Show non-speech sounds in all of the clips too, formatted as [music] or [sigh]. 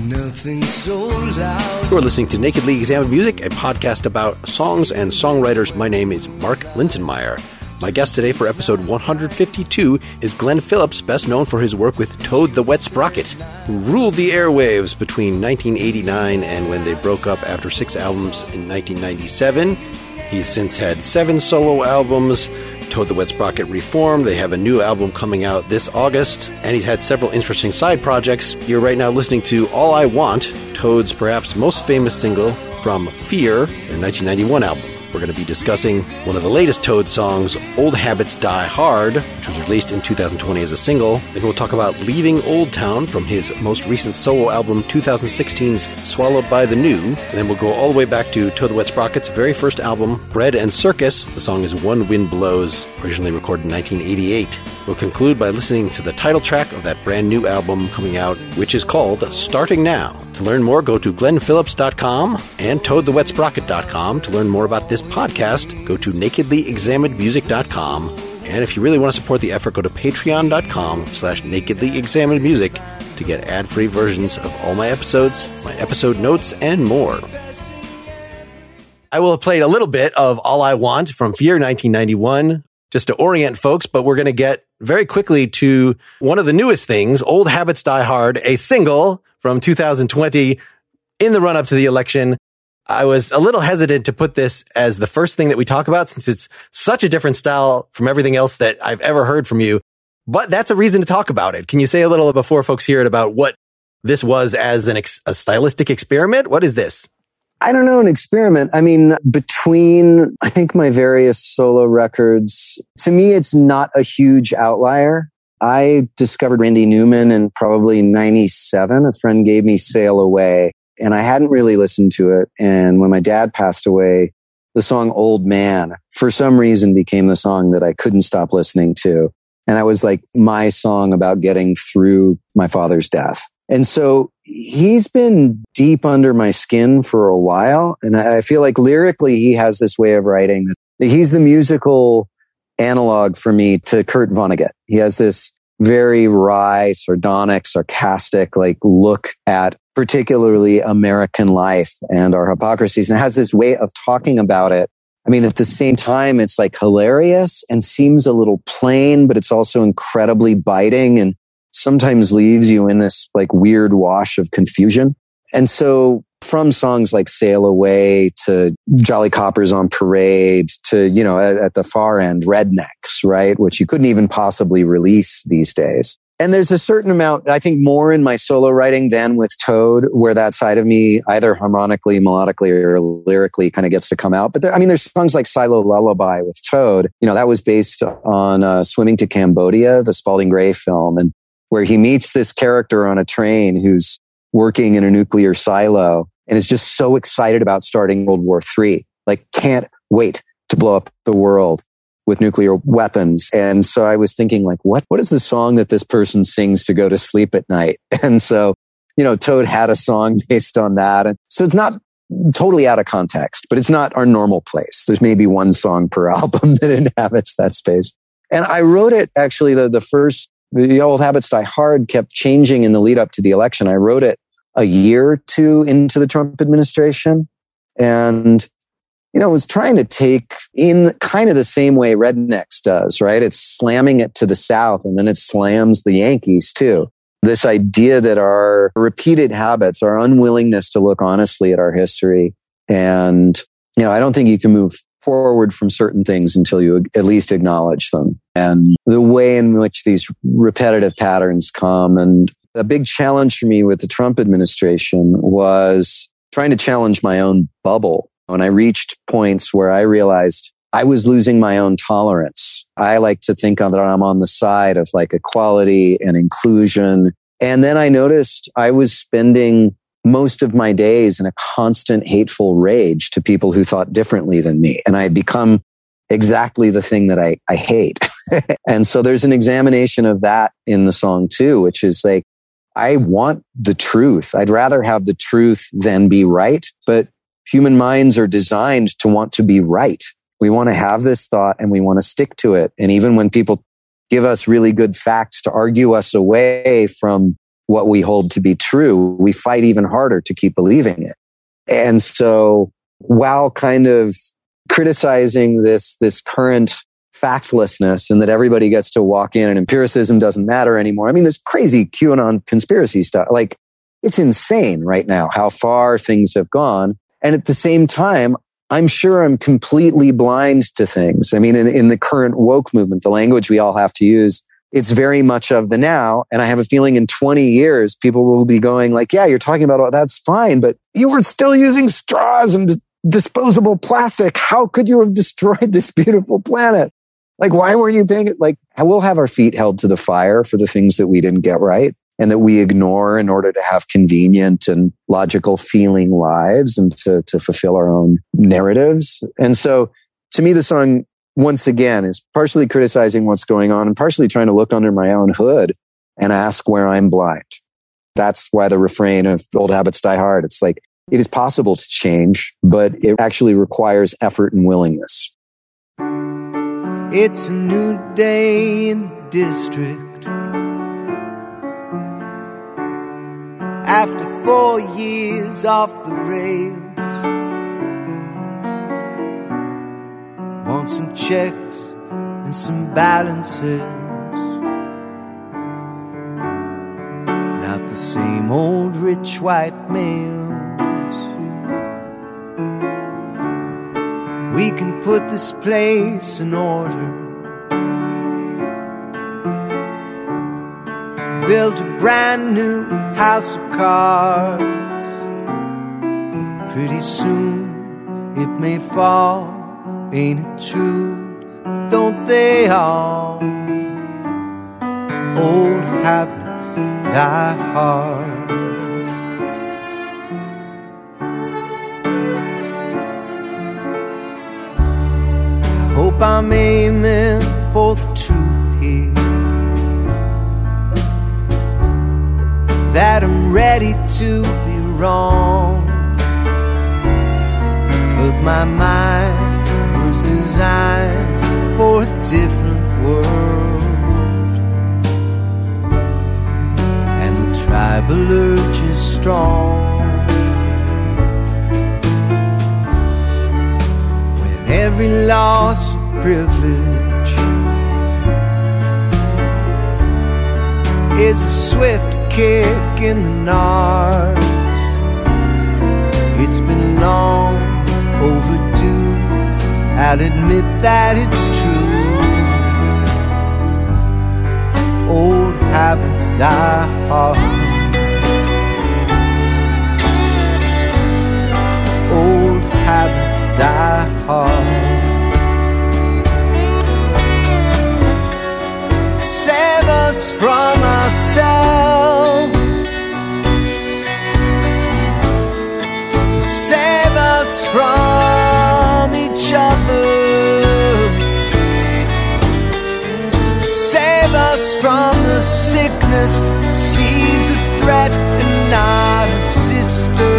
Nothing so loud. You're listening to Nakedly Examined Music, a podcast about songs and songwriters. My name is Mark Linsenmayer. My guest today for episode 152 is Glenn Phillips, best known for his work with Toad the Wet Sprocket, who ruled the airwaves between 1989 and when they broke up after six albums in 1997. He's since had seven solo albums. Toad the Wet Sprocket reformed. They have a new album coming out this August, and he's had several interesting side projects. You're right now listening to All I Want, Toad's perhaps most famous single from Fear, their 1991 album. We're going to be discussing one of the latest Toad songs, Old Habits Die Hard, which was released in 2020 as a single. Then we'll talk about Leaving Old Town from his most recent solo album, 2016's Swallowed by the New. And then we'll go all the way back to Toad the Wet Sprocket's very first album, Bread and Circus. The song is One Wind Blows, originally recorded in 1988. We'll conclude by listening to the title track of that brand new album coming out, which is called Starting Now. To learn more, go to glennphillips.com and toadthewetsprocket.com. To learn more about this podcast, go to nakedlyexaminedmusic.com. And if you really want to support the effort, go to patreon.com slash nakedlyexaminedmusic to get ad-free versions of all my episodes, my episode notes, and more. I will have played a little bit of All I Want from Fear 1991 just to orient folks, but we're going to get very quickly to one of the newest things, Old Habits Die Hard, a single from 2020 in the run up to the election. I was a little hesitant to put this as the first thing that we talk about since it's such a different style from everything else that I've ever heard from you. But that's a reason to talk about it. Can you say a little before folks hear it about what this was as an ex- a stylistic experiment? What is this? I don't know, an experiment. I mean, between, I think my various solo records, to me, it's not a huge outlier. I discovered Randy Newman in probably 97. A friend gave me Sail Away and I hadn't really listened to it. And when my dad passed away, the song Old Man, for some reason, became the song that I couldn't stop listening to. And I was like my song about getting through my father's death. And so he's been deep under my skin for a while. And I feel like lyrically, he has this way of writing. He's the musical analog for me to Kurt Vonnegut. He has this very wry, sardonic, sarcastic, like look at particularly American life and our hypocrisies and has this way of talking about it. I mean, at the same time, it's like hilarious and seems a little plain, but it's also incredibly biting and sometimes leaves you in this like weird wash of confusion. And so from songs like Sail Away to Jolly Coppers on Parade to, you know, at, at, the far end, Rednecks, right? Which you couldn't even possibly release these days. And there's a certain amount, I think more in my solo writing than with Toad, where that side of me, either harmonically, melodically, or lyrically kind of gets to come out. But there, I mean, there's songs like Silo Lullaby with Toad. You know, that was based on uh, Swimming to Cambodia, the Spalding Gray film. And where he meets this character on a train who's working in a nuclear silo and is just so excited about starting World War III. Like, can't wait to blow up the world with nuclear weapons. And so I was thinking, like, what, what is the song that this person sings to go to sleep at night? [laughs] And so, you know, Toad had a song [laughs] based on that. And so it's not totally out of context, but it's not our normal place. There's maybe one song per [laughs] album that inhabits that space. And I wrote it actually the, the first the old habits die hard kept changing in the lead up to the election. I wrote it a year or two into the Trump administration and, you know, was trying to take in kind of the same way Rednecks does, right? It's slamming it to the South and then it slams the Yankees too. This idea that our repeated habits, our unwillingness to look honestly at our history and you know, I don't think you can move forward from certain things until you at least acknowledge them and the way in which these repetitive patterns come. And a big challenge for me with the Trump administration was trying to challenge my own bubble. When I reached points where I realized I was losing my own tolerance. I like to think that I'm on the side of like equality and inclusion And then I noticed I was spending most of my days in a constant hateful rage to people who thought differently than me. And I had become exactly the thing that I, I hate. [laughs] and so there's an examination of that in the song too, which is like, I want the truth. I'd rather have the truth than be right. But human minds are designed to want to be right. We want to have this thought and we want to stick to it. And even when people give us really good facts to argue us away from what we hold to be true, we fight even harder to keep believing it. And so while kind of criticizing this, this current factlessness and that everybody gets to walk in and empiricism doesn't matter anymore. I mean, this crazy QAnon conspiracy stuff, like it's insane right now how far things have gone. And at the same time, I'm sure I'm completely blind to things. I mean, in, in the current woke movement, the language we all have to use, it's very much of the now. And I have a feeling in 20 years, people will be going like, yeah, you're talking about, oh, that's fine, but you were still using straws and disposable plastic. How could you have destroyed this beautiful planet? Like, why weren't you paying it? Like, we'll have our feet held to the fire for the things that we didn't get right and that we ignore in order to have convenient and logical feeling lives and to, to fulfill our own narratives. And so to me, the song once again is partially criticizing what's going on and partially trying to look under my own hood and ask where I'm blind. That's why the refrain of old habits die hard. It's like, it is possible to change, but it actually requires effort and willingness. It's a new day in the district. After four years off the rails, want some checks and some balances. Not the same old rich white male. We can put this place in order. Build a brand new house of cards. Pretty soon it may fall, ain't it true? Don't they all? Old habits die hard. Hope I'm aiming for the truth here. That I'm ready to be wrong. But my mind was designed for a different world. And the tribal urge is strong. When every loss privilege is a swift kick in the nards. It's been long overdue. I'll admit that it's true. Old habits die hard. Old habits die hard. From ourselves. Save us from each other. Save us from the sickness that sees a threat and not a sister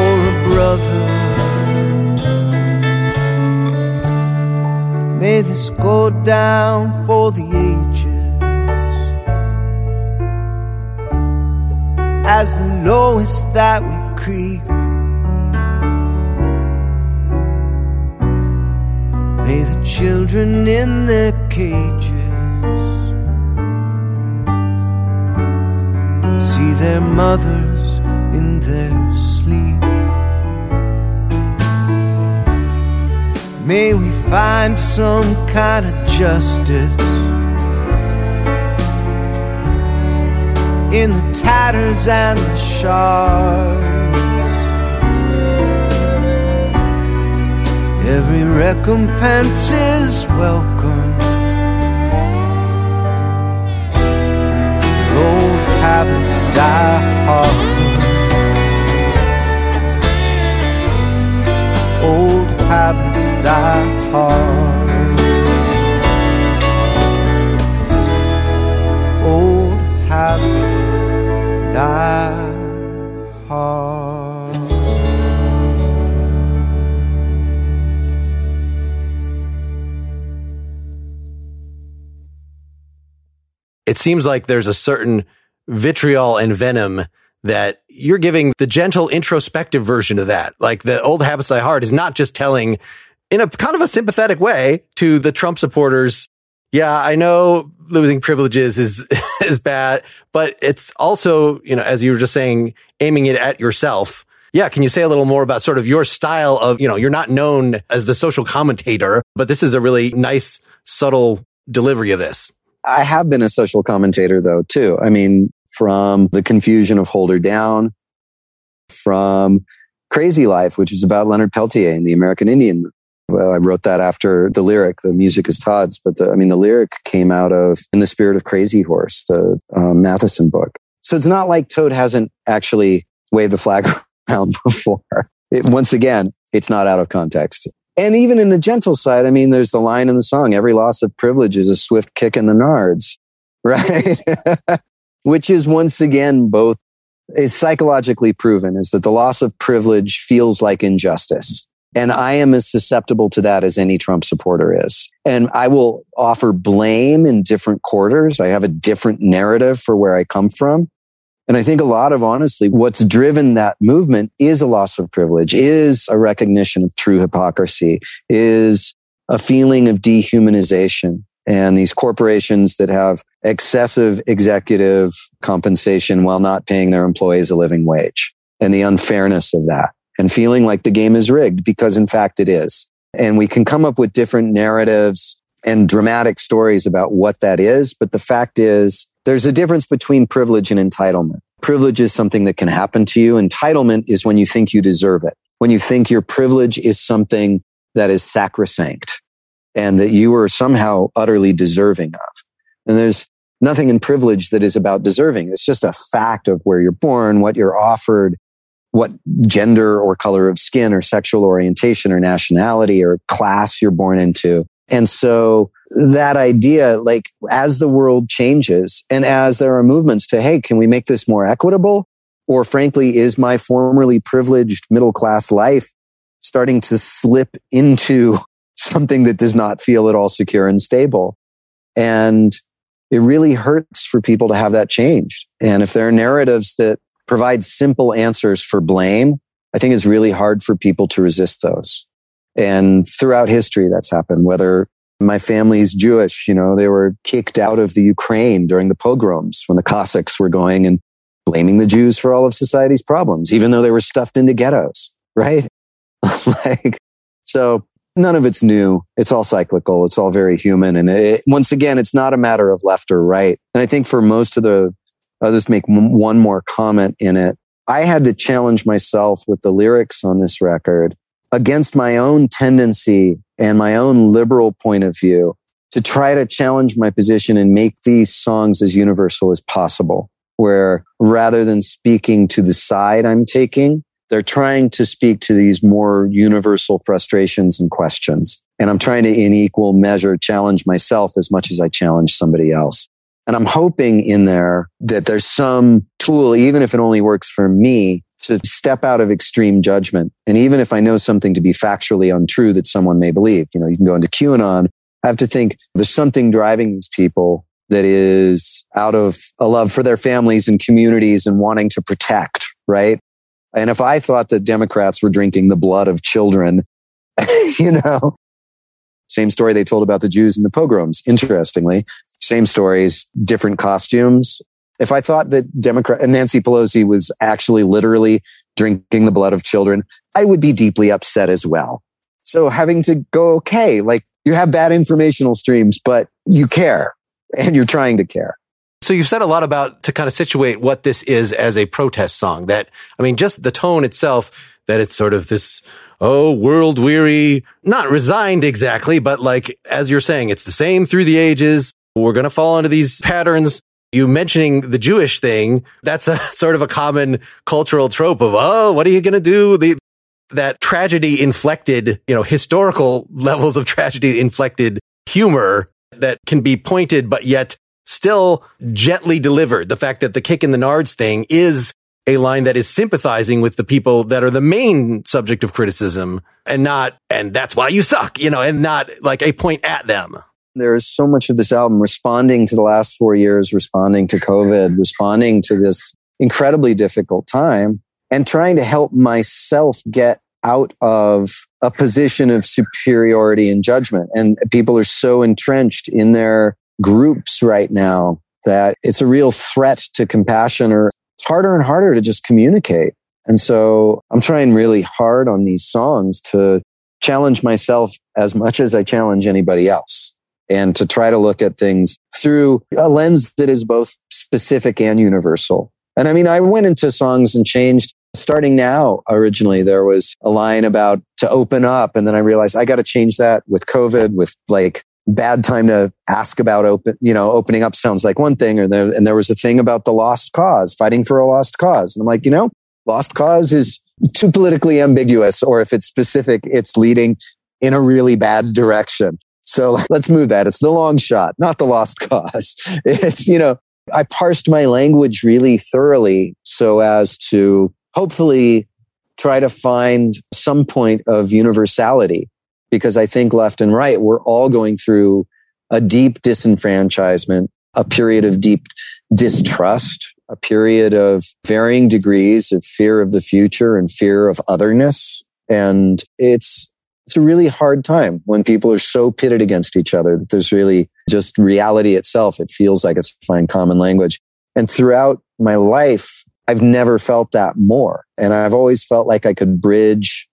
or a brother. May this go down as the lowest that we creep. May the children in their cages see their mothers in their sleep. May we find some kind of justice in the tatters and the shards. Every recompense is welcome. old habits die hard. Old habits die hard. It seems like there's a certain vitriol and venom that you're giving the gentle introspective version of that. Like the old habits die hard is not just telling in a kind of a sympathetic way to the Trump supporters. Yeah, I know losing privileges is, [laughs] is bad, but it's also, you know, as you were just saying, aiming it at yourself. Yeah. Can you say a little more about sort of your style of, you know, you're not known as the social commentator, but this is a really nice, subtle delivery of this. I have been a social commentator though, too. I mean, from the confusion of Hold Her Down, from Crazy Life, which is about Leonard Peltier and the American Indian. Well, I wrote that after the lyric. The music is Todd's, but the, I mean, the lyric came out of In the Spirit of Crazy Horse, the um, Matthiessen book. So it's not like Toad hasn't actually waved the flag [laughs] around before. It, once again, it's not out of context. And even in the gentle side, I mean, there's the line in the song, every loss of privilege is a swift kick in the nards, [laughs] right? [laughs] Which is once again both is psychologically proven is that the loss of privilege feels like injustice. And I am as susceptible to that as any Trump supporter is. And I will offer blame in different quarters. I have a different narrative for where I come from. And I think a lot of honestly, what's driven that movement is a loss of privilege, is a recognition of true hypocrisy, is a feeling of dehumanization. And these corporations that have excessive executive compensation while not paying their employees a living wage and the unfairness of that and feeling like the game is rigged because in fact it is. And we can come up with different narratives and dramatic stories about what that is. But the fact is there's a difference between privilege and entitlement. Privilege is something that can happen to you. Entitlement is when you think you deserve it. When you think your privilege is something that is sacrosanct and that you are somehow utterly deserving of. And there's nothing in privilege that is about deserving. It's just a fact of where you're born, what you're offered, what gender or color of skin or sexual orientation or nationality or class you're born into. And so that idea, like as the world changes and as there are movements to, Hey, can we make this more equitable? Or frankly, is my formerly privileged middle class life starting to slip into [laughs] something that does not feel at all secure and stable? And it really hurts for people to have that changed. And if there are narratives that provide simple answers for blame, I think it's really hard for people to resist those. And throughout history, that's happened, whether my family's Jewish, you know, they were kicked out of the Ukraine during the pogroms when the Cossacks were going and blaming the Jews for all of society's problems, even though they were stuffed into ghettos, [laughs] right? like, so none of it's new. It's all cyclical. It's all very human. And it, once again, it's not a matter of left or right. And I think for most of the, I'll just make one more comment in it. I had to challenge myself with the lyrics on this record against my own tendency and my own liberal point of view to try to challenge my position and make these songs as universal as possible. Where rather than speaking to the side I'm taking, they're trying to speak to these more universal frustrations and questions. And I'm trying to, in equal measure, challenge myself as much as I challenge somebody else. And I'm hoping in there that there's some tool, even if it only works for me, to step out of extreme judgment. And even if I know something to be factually untrue that someone may believe, you know, you can go into QAnon. I have to think there's something driving these people that is out of a love for their families and communities and wanting to protect, right? And if I thought that Democrats were drinking the blood of children, [laughs] you know, same story they told about the Jews and the pogroms. Interestingly, same stories, different costumes, if I thought that Democrat uh, Nancy Pelosi was actually literally drinking the blood of children, I would be deeply upset as well. So having to go, okay, like you have bad informational streams, but you care and you're trying to care. So you've said a lot about to kind of situate what this is as a protest song that, I mean, just the tone itself, that it's sort of this, oh, world weary, not resigned exactly, but like, as you're saying, it's the same through the ages. We're going to fall into these patterns you mentioning the Jewish thing, that's a [laughs] sort of a common cultural trope of, oh, what are you going to do? The, that tragedy inflected, you know, historical [laughs] levels of tragedy inflected humor that can be pointed, but yet still gently delivered. The fact that the kick in the nards thing is a line that is sympathizing with the people that are the main subject of criticism and not, and that's why you suck, you know, and not like a point at them. There is so much of this album responding to the last four years, responding to COVID, responding to this incredibly difficult time and trying to help myself get out of a position of superiority and judgment. And people are so entrenched in their groups right now that it's a real threat to compassion or harder and harder to just communicate. And so I'm trying really hard on these songs to challenge myself as much as I challenge anybody else and to try to look at things through a lens that is both specific and universal. And I mean, I went into songs and changed starting now. Originally, there was a line about to open up. And then I realized I got to change that with COVID, with like bad time to ask about open, you know, opening up sounds like one thing. Or there, and there was a thing about the lost cause, fighting for a lost cause. And I'm like, you know, lost cause is too politically ambiguous. Or if it's specific, it's leading in a really bad direction. So [laughs] let's move that. It's the long shot, not the lost cause. [laughs] It's, you know, I parsed my language really thoroughly so as to hopefully try to find some point of universality because I think left and right, we're all going through a deep disenfranchisement, a period of deep distrust, a period of varying degrees of fear of the future and fear of otherness. And it's, it's a really hard time when people are so pitted against each other that there's really just reality itself. It feels like it's find common language. And throughout my life, I've never felt that more. And I've always felt like I could bridge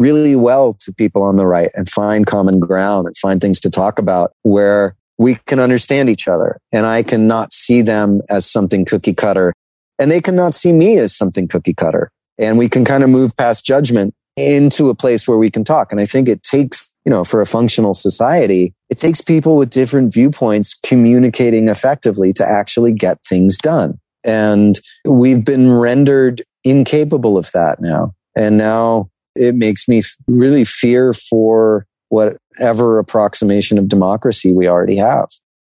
really well to people on the right and find common ground and find things to talk about where we can understand each other and I cannot see them as something cookie cutter and they cannot see me as something cookie cutter. And we can kind of move past judgment into a place where we can talk. And I think it takes, you know, for a functional society, it takes people with different viewpoints communicating effectively to actually get things done. And we've been rendered incapable of that now. And now it makes me really fear for whatever approximation of democracy we already have.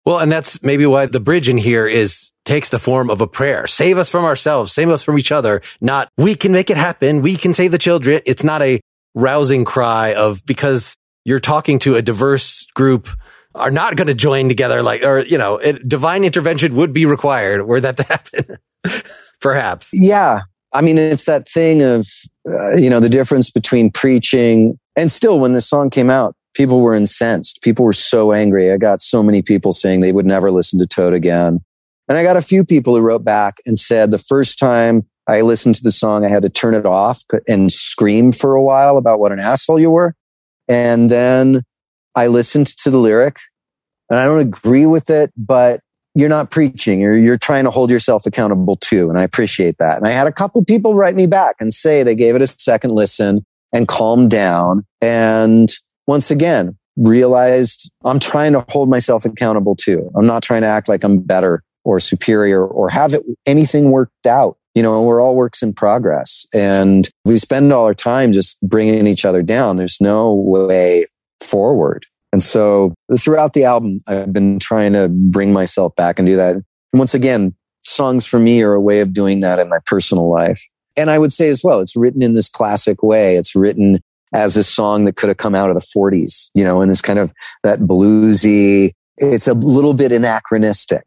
Well, and that's maybe why the bridge in here is takes the form of a prayer. Save us from ourselves, save us from each other. Not we can make it happen. We can save the children. It's not a rousing cry of because you're talking to a diverse group are not going to join together like, or, you know, it, divine intervention would be required were that to [laughs] happen. Perhaps. Yeah. I mean, it's that thing of, uh, you know, the difference between preaching and still when this song came out, people were incensed. People were so angry. I got so many people saying they would never listen to Toad again. And I got a few people who wrote back and said the first time I listened to the song, I had to turn it off and scream for a while about what an asshole you were. And then I listened to the lyric and I don't agree with it, but you're not preaching. You're, you're trying to hold yourself accountable too. And I appreciate that. And I had a couple people write me back and say they gave it a second listen and calmed down. And once again, realized I'm trying to hold myself accountable too. I'm not trying to act like I'm better or superior or have it, anything worked out. You know, we're all works in progress and we spend all our time just bringing each other down. There's no way forward. And so throughout the album, I've been trying to bring myself back and do that. And once again, songs for me are a way of doing that in my personal life. And I would say as well, it's written in this classic way. It's written as a song that could have come out of the 40s, you know, in this kind of that bluesy, it's a little bit anachronistic.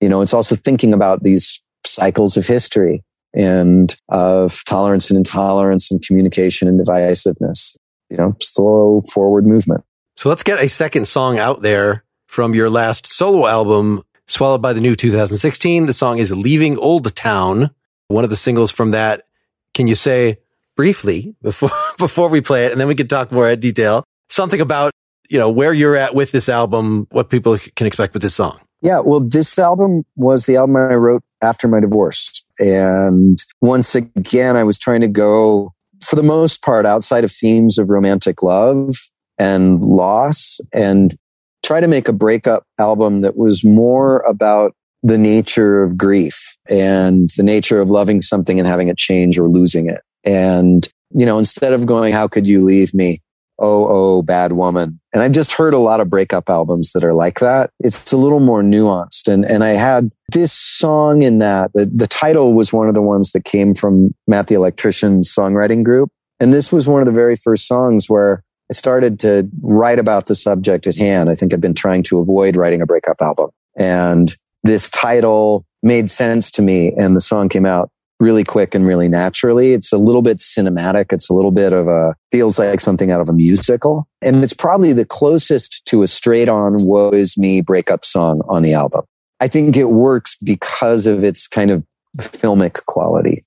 You know, it's also thinking about these cycles of history and of tolerance and intolerance and communication and divisiveness. You know, slow forward movement. So let's get a second song out there from your last solo album, Swallowed by the New 2016. The song is Leaving Old Town. One of the singles from that. Can you say briefly before, [laughs] before we play it and then we can talk more in detail something about, you know, where you're at with this album, what people can expect with this song? Yeah. Well, this album was the album I wrote after my divorce. And once again, I was trying to go for the most part outside of themes of romantic love and loss and try to make a breakup album that was more about the nature of grief and the nature of loving something and having it change or losing it. And, you know, instead of going, how could you leave me? Oh, oh, bad woman. And I've just heard a lot of breakup albums that are like that. It's a little more nuanced. And, and I had this song in that. The, the title was one of the ones that came from Matt the Electrician's songwriting group. And this was one of the very first songs where I started to write about the subject at hand. I think I've been trying to avoid writing a breakup album. And this title made sense to me and the song came out really quick and really naturally. It's a little bit cinematic. It's a little bit of a, feels like something out of a musical. And it's probably the closest to a straight on woe is me breakup song on the album. I think it works because of its kind of filmic quality.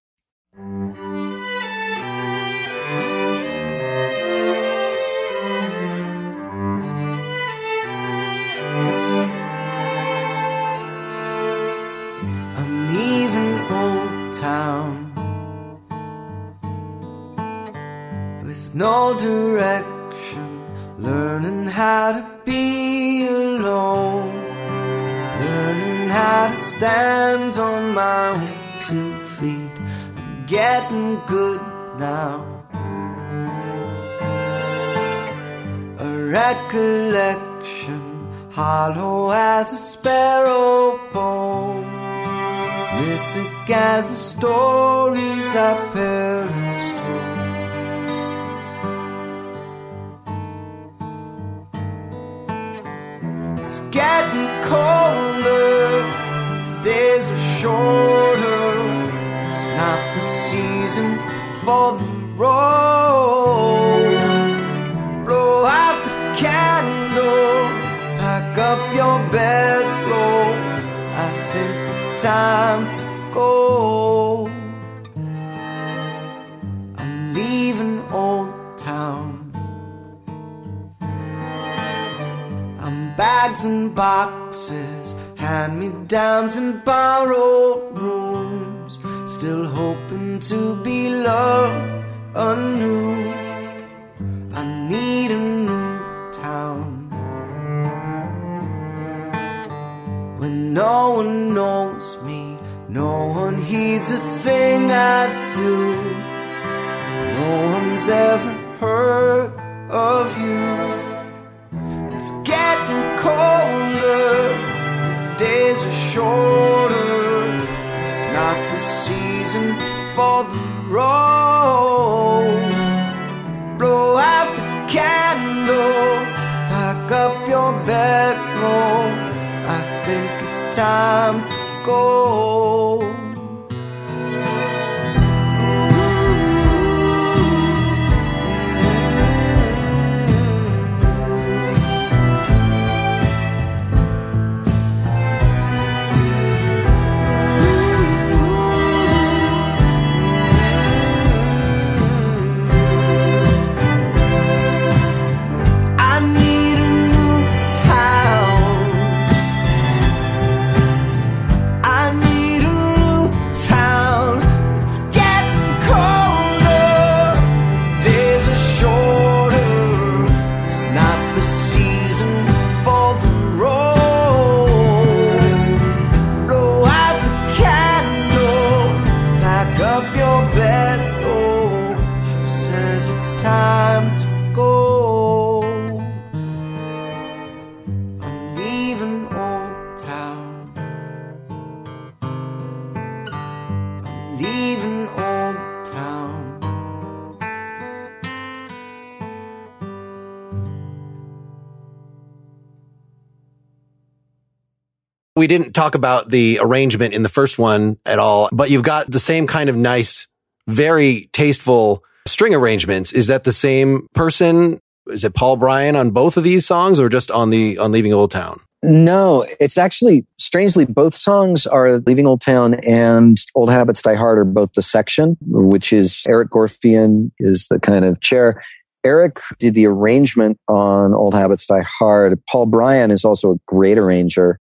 No direction, learning how to be alone, learning how to stand on my own two feet. I'm getting good now. A recollection, hollow as a sparrow bone, mythic as the stories our parents getting colder, days are shorter. It's not the season for the road. Blow out the candle, pack up your bedroll. I think it's time bags and boxes, hand me downs and borrowed rooms. Still hoping to be loved anew. I need a new town when no one knows me, no one heeds a thing I do. No one's ever heard of you. It's getting colder, the days are shorter. It's not the season for the road. Blow out the candle, pack up your bedroll. I think it's time to go. We didn't talk about the arrangement in the first one at all, but you've got the same kind of nice, very tasteful string arrangements. Is that the same person? Is it Paul Bryan on both of these songs or just on the, on Leaving Old Town? No, it's actually strangely both songs are Leaving Old Town and Old Habits Die Hard are both the section, which is Eric Gorfain is the kind of chair. Eric did the arrangement on Old Habits Die Hard. Paul Bryan is also a great arranger.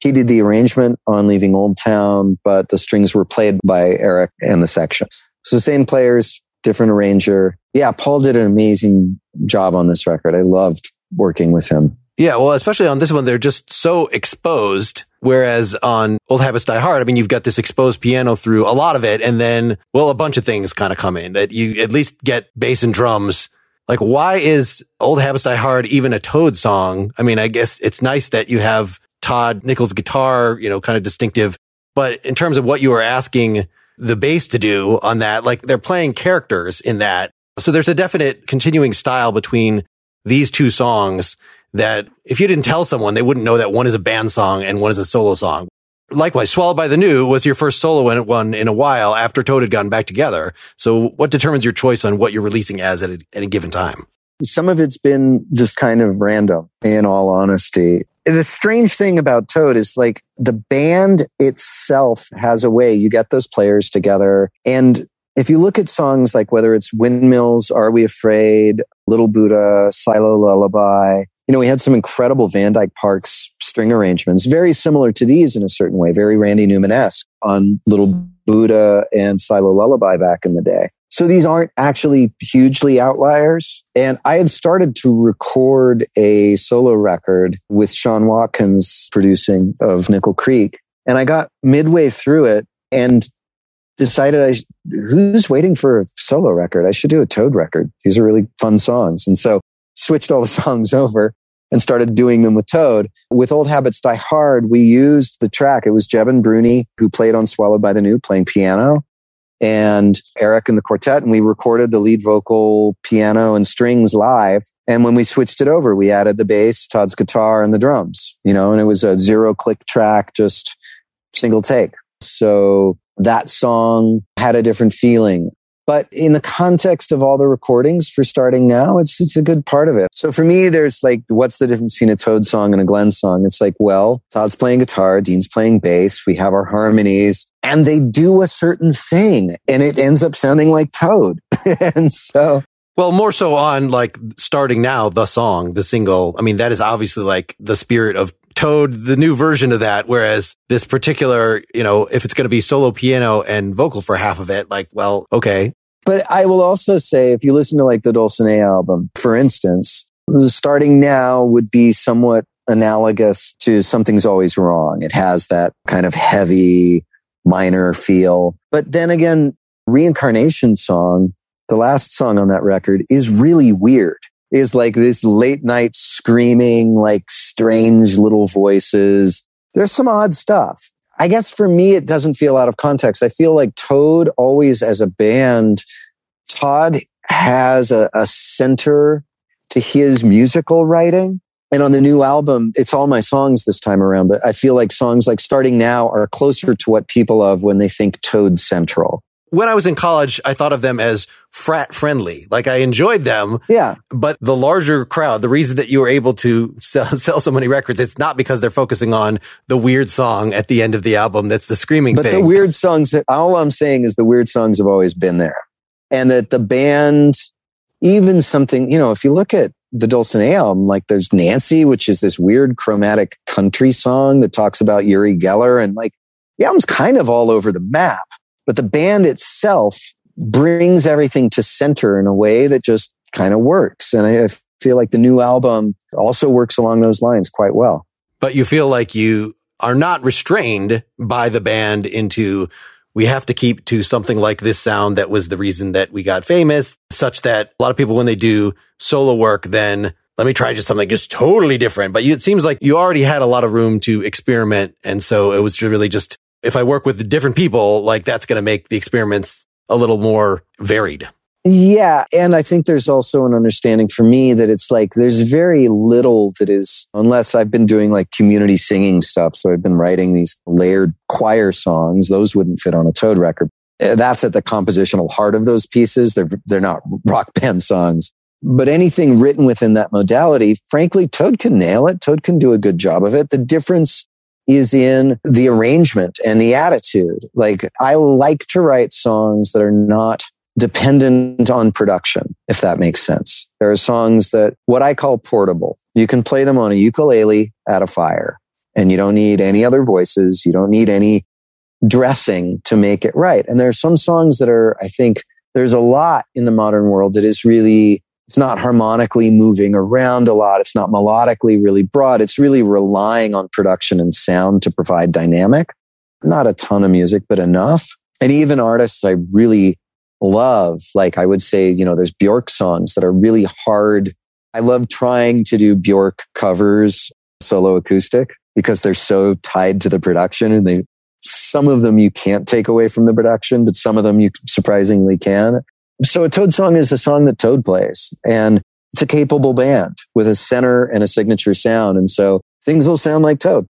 He did the arrangement on Leaving Old Town, but the strings were played by Eric and the section. So same players, different arranger. Yeah, Paul did an amazing job on this record. I loved working with him. Yeah, well, especially on this one, they're just so exposed. Whereas on Old Habits Die Hard, I mean, you've got this exposed piano through a lot of it. And then, well, a bunch of things kind of come in that you at least get bass and drums. Like, why is Old Habits Die Hard even a Toad song? I mean, I guess it's nice that you have Todd Nichols guitar, you know, kind of distinctive. But in terms of what you were asking the bass to do on that, like they're playing characters in that. So there's a definite continuing style between these two songs that if you didn't tell someone, they wouldn't know that one is a band song and one is a solo song. Likewise, Swallowed by the New was your first solo one in a while after Toad had gotten back together. So what determines your choice on what you're releasing as at any given time? Some of it's been just kind of random, in all honesty. The strange thing about Toad is like the band itself has a way you get those players together. And if you look at songs like whether it's Windmills, Are We Afraid, Little Buddha, Silo Lullaby, you know, we had some incredible Van Dyke Parks string arrangements, very similar to these in a certain way, very Randy Newman-esque on Little Buddha and Silo Lullaby back in the day. So these aren't actually hugely outliers. And I had started to record a solo record with Sean Watkins producing of Nickel Creek. And I got midway through it and decided I, who's waiting for a solo record? I should do a Toad record. These are really fun songs. And so switched all the [laughs] songs over and started doing them with Toad. With Old Habits Die Hard, we used the track. It was Jebin Bruni who played on Swallowed by the New playing piano and Eric and the quartet. And we recorded the lead vocal, piano and strings live. And when we switched it over, we added the bass, Todd's guitar and the drums, you know, and it was a zero click track, just single take. So that song had a different feeling. But in the context of all the recordings for starting now, it's, it's a good part of it. So for me, there's like, what's the difference between a Toad song and a Glenn song? It's like, well, Todd's playing guitar, Dean's playing bass. We have our harmonies and they do a certain thing and it ends up sounding like Toad. [laughs] and so well, more so on like starting now, the song, the single. I mean, that is obviously like the spirit of Toad, the new version of that. Whereas this particular, you know, if it's going to be solo piano and vocal for half of it, like, well, okay. But I will also say, if you listen to like the Dulcinea album, for instance, starting now would be somewhat analogous to Something's Always Wrong. It has that kind of heavy minor feel. But then again, Reincarnation song, the last song on that record is really weird is like this late night screaming, like strange little voices. There's some odd stuff. I guess for me, it doesn't feel out of context. I feel like Toad always as a band, Todd has a, a center to his musical writing. And on the new album, it's all my songs this time around, but I feel like songs like Starting Now are closer to what people of when they think Toad Central when I was in college, I thought of them as frat friendly. Like I enjoyed them. Yeah. But the larger crowd, the reason that you were able to sell, [laughs] sell so many records, it's not because they're focusing on the weird song at the end of the album. That's the screaming but thing. the weird songs, all I'm saying is the weird songs have always been there. And that the band, even something, you know, if you look at the Dulcinea album, like there's Nancy, which is this weird chromatic country song that talks about Uri Geller and like the album's kind of all over the map but the band itself brings everything to center in a way that just kind of works. And I feel like the new album also works along those lines quite well. But you feel like you are not restrained by the band into we have to keep to something like this sound that was the reason that we got famous, such that a lot of people, when they do solo work, then let me try just something just totally different. But it seems like you already had a lot of room to experiment. And so it was really just if I work with different people, like that's going to make the experiments a little more varied. Yeah. And I think there's also an understanding for me that it's like there's very little that is, unless I've been doing like community singing stuff. So I've been writing these layered choir songs. Those wouldn't fit on a Toad record. Uh, that's at the compositional heart of those pieces. They're, they're not rock band songs. But anything written within that modality, frankly, Toad can nail it. Toad can do a good job of it. The difference is in the arrangement and the attitude. Like I like to write songs that are not dependent on production, if that makes sense. There are songs that what I call portable. You can play them on a ukulele at a fire and you don't need any other voices. You don't need any dressing to make it right. And there are some songs that are, I think there's a lot in the modern world that is really It's not harmonically moving around a lot. It's not melodically really broad. It's really relying on production and sound to provide dynamic. Not a ton of music, but enough. And even artists I really love, like I would say, you know, there's Bjork songs that are really hard. I love trying to do Bjork covers solo acoustic because they're so tied to the production and they, some of them you can't take away from the production, but some of them you surprisingly can. So a Toad song is a song that Toad plays and it's a capable band with a center and a signature sound. And so things will sound like Toad.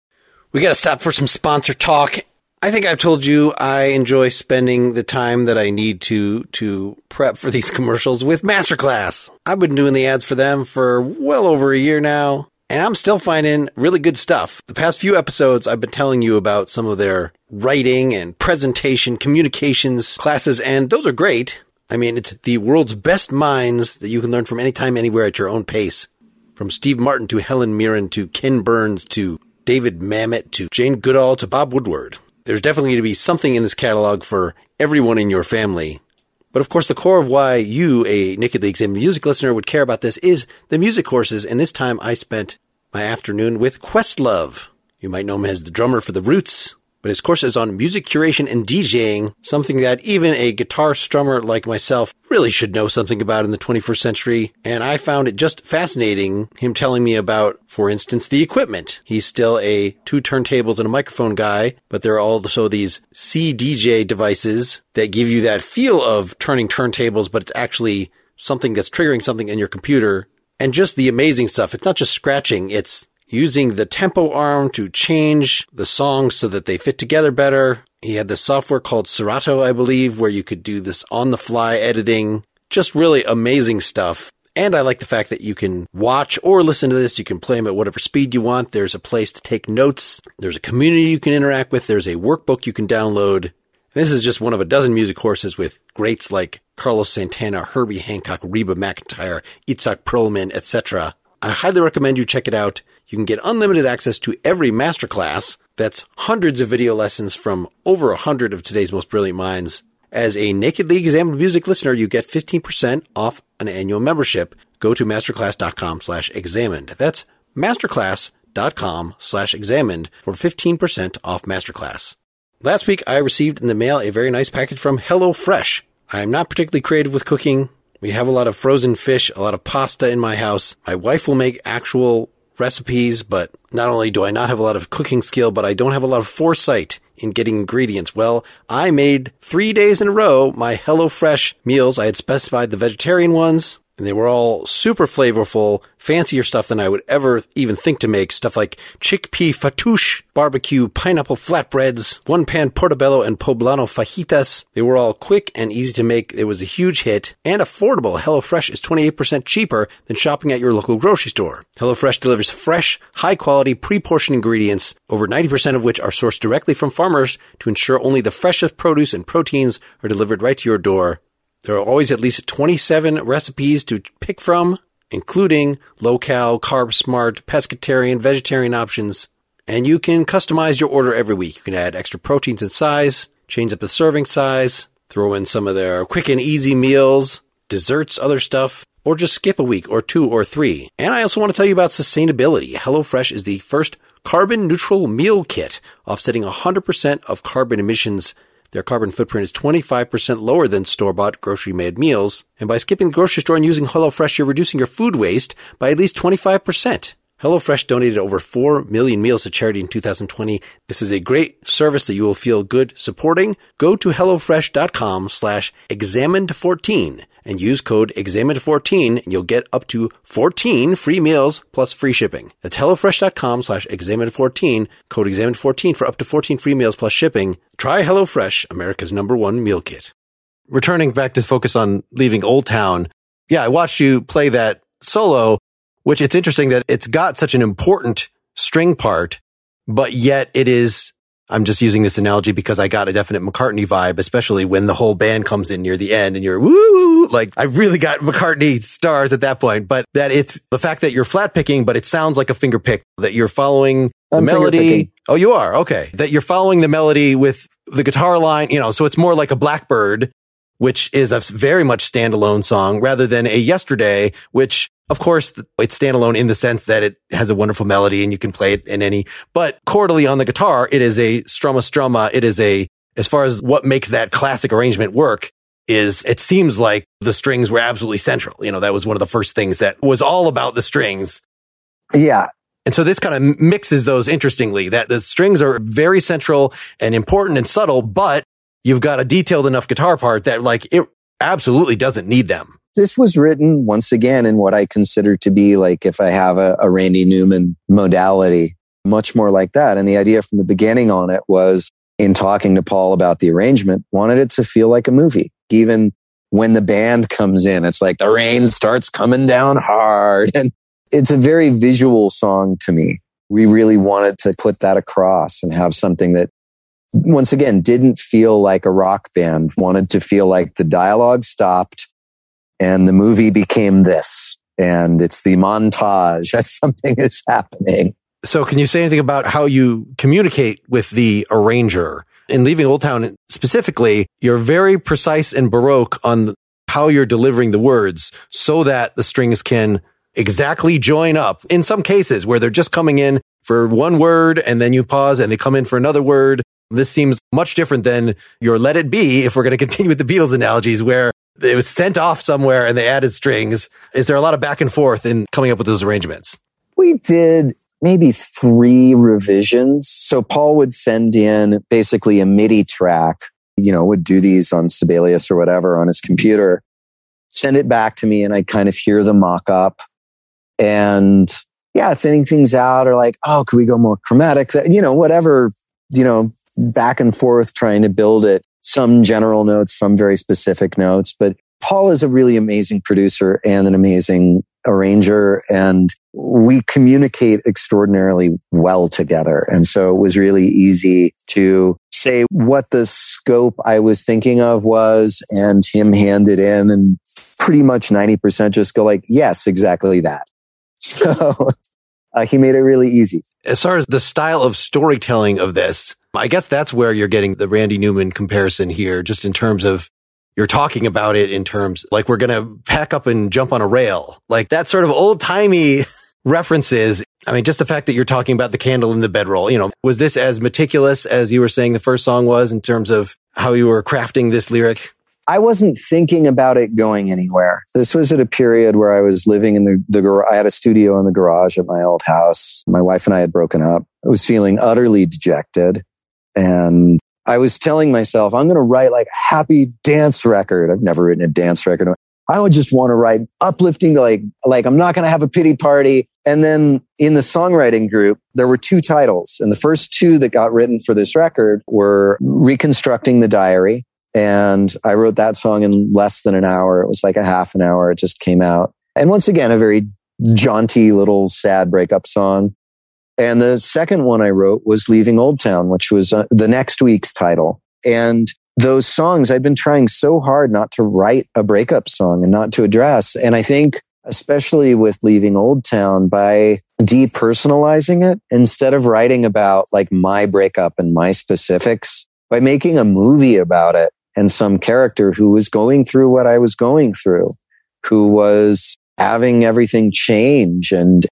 We got to stop for some sponsor talk. I think I've told you I enjoy spending the time that I need to to prep for these [laughs] commercials with Masterclass. I've been doing the ads for them for well over a year now, and I'm still finding really good stuff. The past few episodes I've been telling you about some of their writing and presentation, communications classes, and those are great. I mean, it's the world's best minds that you can learn from anytime, anywhere at your own pace. From Steve Martin to Helen Mirren to Ken Burns to David Mamet to Jane Goodall to Bob Woodward. There's definitely going to be something in this catalog for everyone in your family. But of course, the core of why you, a Nakedly Examined Music listener, would care about this is the music courses. And this time I spent my afternoon with Questlove. You might know him as the drummer for The Roots, but his course is on music curation and DJing, something that even a guitar strummer like myself really should know something about in the 21st century. And I found it just fascinating him telling me about, for instance, the equipment. He's still a two turntables and a microphone guy, but there are also these CDJ devices that give you that feel of turning turntables, but it's actually something that's triggering something in your computer. And just the amazing stuff. It's not just scratching. It's using the tempo arm to change the songs so that they fit together better. He had this software called Serato, I believe, where you could do this on the fly editing. Just really amazing stuff. And I like the fact that you can watch or listen to this. You can play them at whatever speed you want. There's a place to take notes. There's a community you can interact with. There's a workbook you can download. This is just one of a dozen music courses with greats like Carlos Santana, Herbie Hancock, Reba McEntire, Itzhak Perlman, etc. I highly recommend you check it out. You can get unlimited access to every masterclass. That's hundreds of video lessons from over a hundred of today's most brilliant minds. As a Nakedly Examined Music listener, you get 15% off an annual membership. Go to masterclass.com slash examined. That's masterclass.com slash examined for 15% off masterclass. Last week, I received in the mail a very nice package from HelloFresh. I am not particularly creative with cooking. We have a lot of frozen fish, a lot of pasta in my house. My wife will make actual recipes, but not only do I not have a lot of cooking skill, but I don't have a lot of foresight in getting ingredients. Well, I made three days in a row my HelloFresh meals. I had specified the vegetarian ones and they were all super flavorful, fancier stuff than I would ever even think to make. Stuff like chickpea fattoush, barbecue pineapple flatbreads, one pan portobello and poblano fajitas. They were all quick and easy to make. It was a huge hit and affordable. HelloFresh is 28% cheaper than shopping at your local grocery store. HelloFresh delivers fresh, high quality, pre-portioned ingredients, over 90% of which are sourced directly from farmers to ensure only the freshest produce and proteins are delivered right to your door. There are always at least 27 recipes to pick from, including low-cal, carb-smart, pescatarian, vegetarian options. And you can customize your order every week. You can add extra proteins and size, change up the serving size, throw in some of their quick and easy meals, desserts, other stuff, or just skip a week or two or three. And I also want to tell you about sustainability. HelloFresh is the first carbon neutral meal kit, offsetting 100% of carbon emissions their carbon footprint is 25% lower than store-bought grocery-made meals. And by skipping the grocery store and using HelloFresh, you're reducing your food waste by at least 25%. HelloFresh donated over 4 million meals to charity in 2020. This is a great service that you will feel good supporting. Go to HelloFresh.com slash examined14 and use code examined14 and you'll get up to 14 free meals plus free shipping. That's HelloFresh.com slash examined14, code examined14 for up to 14 free meals plus shipping. Try HelloFresh, America's number one meal kit. Returning back to focus on leaving Old Town. Yeah, I watched you play that solo which it's interesting that it's got such an important string part, but yet it is, I'm just using this analogy because I got a definite McCartney vibe, especially when the whole band comes in near the end and you're woo, like I really got McCartney stars at that point, but that it's the fact that you're flat picking, but it sounds like a finger pick that you're following the I'm melody. Oh, you are. Okay. That you're following the melody with the guitar line, you know, so it's more like a blackbird which is a very much standalone song rather than a yesterday, which of course, it's standalone in the sense that it has a wonderful melody and you can play it in any, but chordally on the guitar, it is a strumma strumma. It is a, as far as what makes that classic arrangement work is it seems like the strings were absolutely central. You know, that was one of the first things that was all about the strings. Yeah. And so this kind of mixes those interestingly that the strings are very central and important and subtle, but you've got a detailed enough guitar part that like it absolutely doesn't need them this was written once again in what I consider to be like if I have a, a Randy Newman modality, much more like that. And the idea from the beginning on it was in talking to Paul about the arrangement, wanted it to feel like a movie. Even when the band comes in, it's like the rain starts coming down hard. [laughs] And it's a very visual song to me. We really wanted to put that across and have something that once again didn't feel like a rock band, wanted to feel like the dialogue stopped and the movie became this. And it's the montage as [laughs] something is happening. So can you say anything about how you communicate with the arranger? In Leaving Old Town specifically, you're very precise and baroque on how you're delivering the words so that the strings can exactly join up. In some cases where they're just coming in for one word and then you pause and they come in for another word. This seems much different than your Let It Be, if we're going [laughs] to continue with the Beatles analogies, where it was sent off somewhere and they added strings. Is there a lot of back and forth in coming up with those arrangements? We did maybe three revisions. So Paul would send in basically a MIDI track, you know, would do these on Sibelius or whatever on his computer, send it back to me and I'd kind of hear the mock up and yeah, thinning things out or like, oh, could we go more chromatic? You know, whatever, you know, back and forth trying to build it some general notes, some very specific notes. But Paul is a really amazing producer and an amazing arranger and we communicate extraordinarily well together. And so it was really easy to say what the scope I was thinking of was and him hand it in and pretty much 90% just go like, yes, exactly that. [laughs] So uh, he made it really easy. As far as the style of storytelling of this, I guess that's where you're getting the Randy Newman comparison here, just in terms of you're talking about it in terms like we're going to pack up and jump on a rail. Like that sort of old timey [laughs] references. I mean, just the fact that you're talking about the candle in the bedroll, you know, was this as meticulous as you were saying the first song was in terms of how you were crafting this lyric? I wasn't thinking about it going anywhere. This was at a period where I was living in the, the gar- I had a studio in the garage at my old house. My wife and I had broken up. I was feeling utterly dejected. And I was telling myself, I'm going to write like a happy dance record. I've never written a dance record. I would just want to write uplifting, like, like I'm not going to have a pity party. And then in the songwriting group, there were two titles. And the first two that got written for this record were Reconstructing the Diary. And I wrote that song in less than an hour. It was like a half an hour. It just came out. And once again, a very jaunty little sad breakup song. And the second one I wrote was Leaving Old Town, which was uh, the next week's title. And those songs, I've been trying so hard not to write a breakup song and not to address. And I think, especially with Leaving Old Town, by depersonalizing it, instead of writing about like my breakup and my specifics, by making a movie about it and some character who was going through what I was going through, who was having everything change and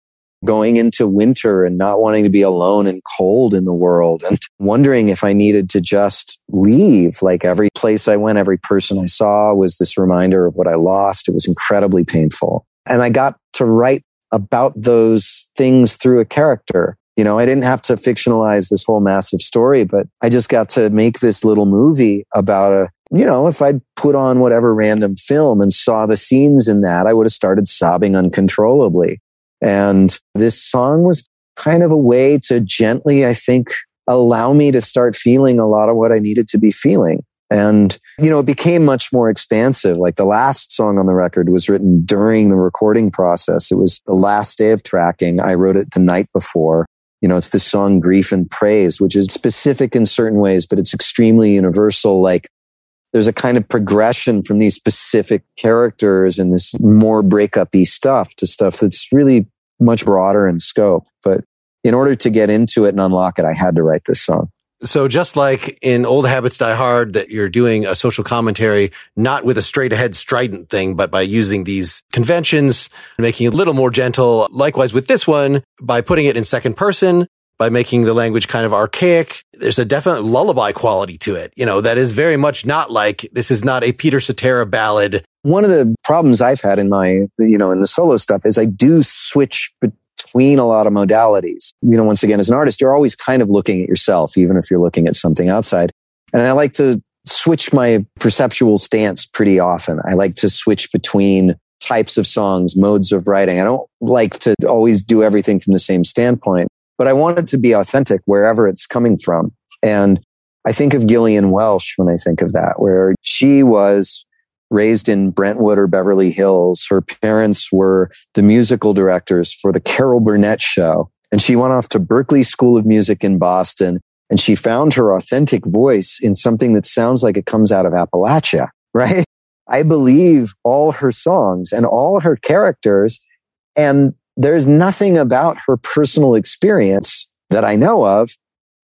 going into winter and not wanting to be alone and cold in the world and wondering if I needed to just leave. Like every place I went, every person I saw was this reminder of what I lost. It was incredibly painful. And I got to write about those things through a character. You know, I didn't have to fictionalize this whole massive story, but I just got to make this little movie about a, you know, if I'd put on whatever random film and saw the scenes in that, I would have started sobbing uncontrollably. And this song was kind of a way to gently, I think, allow me to start feeling a lot of what I needed to be feeling. And, you know, it became much more expansive. Like the last song on the record was written during the recording process. It was the last day of tracking. I wrote it the night before. You know, it's the song Grief and Praise, which is specific in certain ways, but it's extremely universal. Like there's a kind of progression from these specific characters and this more breakup-y stuff to stuff that's really much broader in scope. But in order to get into it and unlock it, I had to write this song. So just like in Old Habits Die Hard, that you're doing a social commentary, not with a straight ahead strident thing, but by using these conventions, making it a little more gentle. Likewise with this one, by putting it in second person, by making the language kind of archaic. There's a definite lullaby quality to it. You know, that is very much not like this is not a Peter Cetera ballad. One of the problems I've had in my, you know, in the solo stuff is I do switch between a lot of modalities. You know, once again, as an artist, you're always kind of looking at yourself, even if you're looking at something outside. And I like to switch my perceptual stance pretty often. I like to switch between types of songs, modes of writing. I don't like to always do everything from the same standpoint but I want it to be authentic wherever it's coming from. And I think of Gillian Welch when I think of that, where she was raised in Brentwood or Beverly Hills. Her parents were the musical directors for the Carol Burnett show. And she went off to Berklee School of Music in Boston and she found her authentic voice in something that sounds like it comes out of Appalachia, [laughs] right? I believe all her songs and all her characters. And there's nothing about her personal experience that I know of,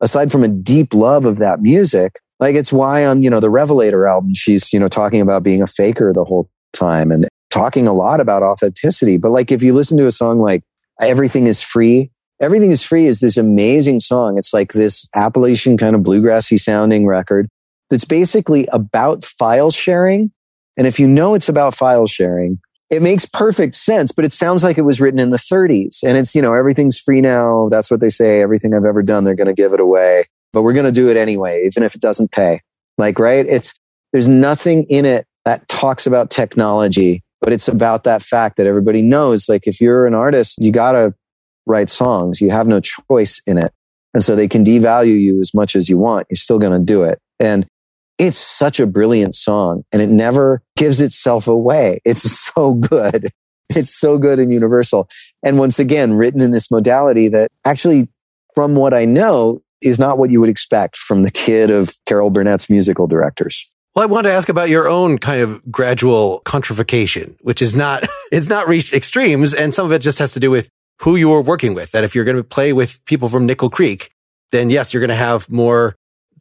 aside from a deep love of that music. Like it's why on, you know, the Revelator album, she's, you know, talking about being a faker the whole time and talking a lot about authenticity. But like if you listen to a song like Everything is Free, Everything is Free is this amazing song. It's like this Appalachian kind of bluegrassy sounding record that's basically about file sharing. And if you know it's about file sharing, it makes perfect sense, but it sounds like it was written in the 30s. And it's, you know, everything's free now. That's what they say. Everything I've ever done, they're going to give it away, but we're going to do it anyway, even if it doesn't pay. Like, right? It's, there's nothing in it that talks about technology, but it's about that fact that everybody knows, like, if you're an artist, you got to write songs. You have no choice in it. And so they can devalue you as much as you want. You're still going to do it. And it's such a brilliant song and it never gives itself away. [laughs] It's so good. It's so good and universal. And once again, written in this modality that actually, from what I know, is not what you would expect from the kid of Carol Burnett's musical directors. Well, I want to ask about your own kind of gradual countrification, which is not, [laughs] it's not reached extremes. And some of it just has to do with who you are working with. That if you're going to play with people from Nickel Creek, then yes, you're going to have more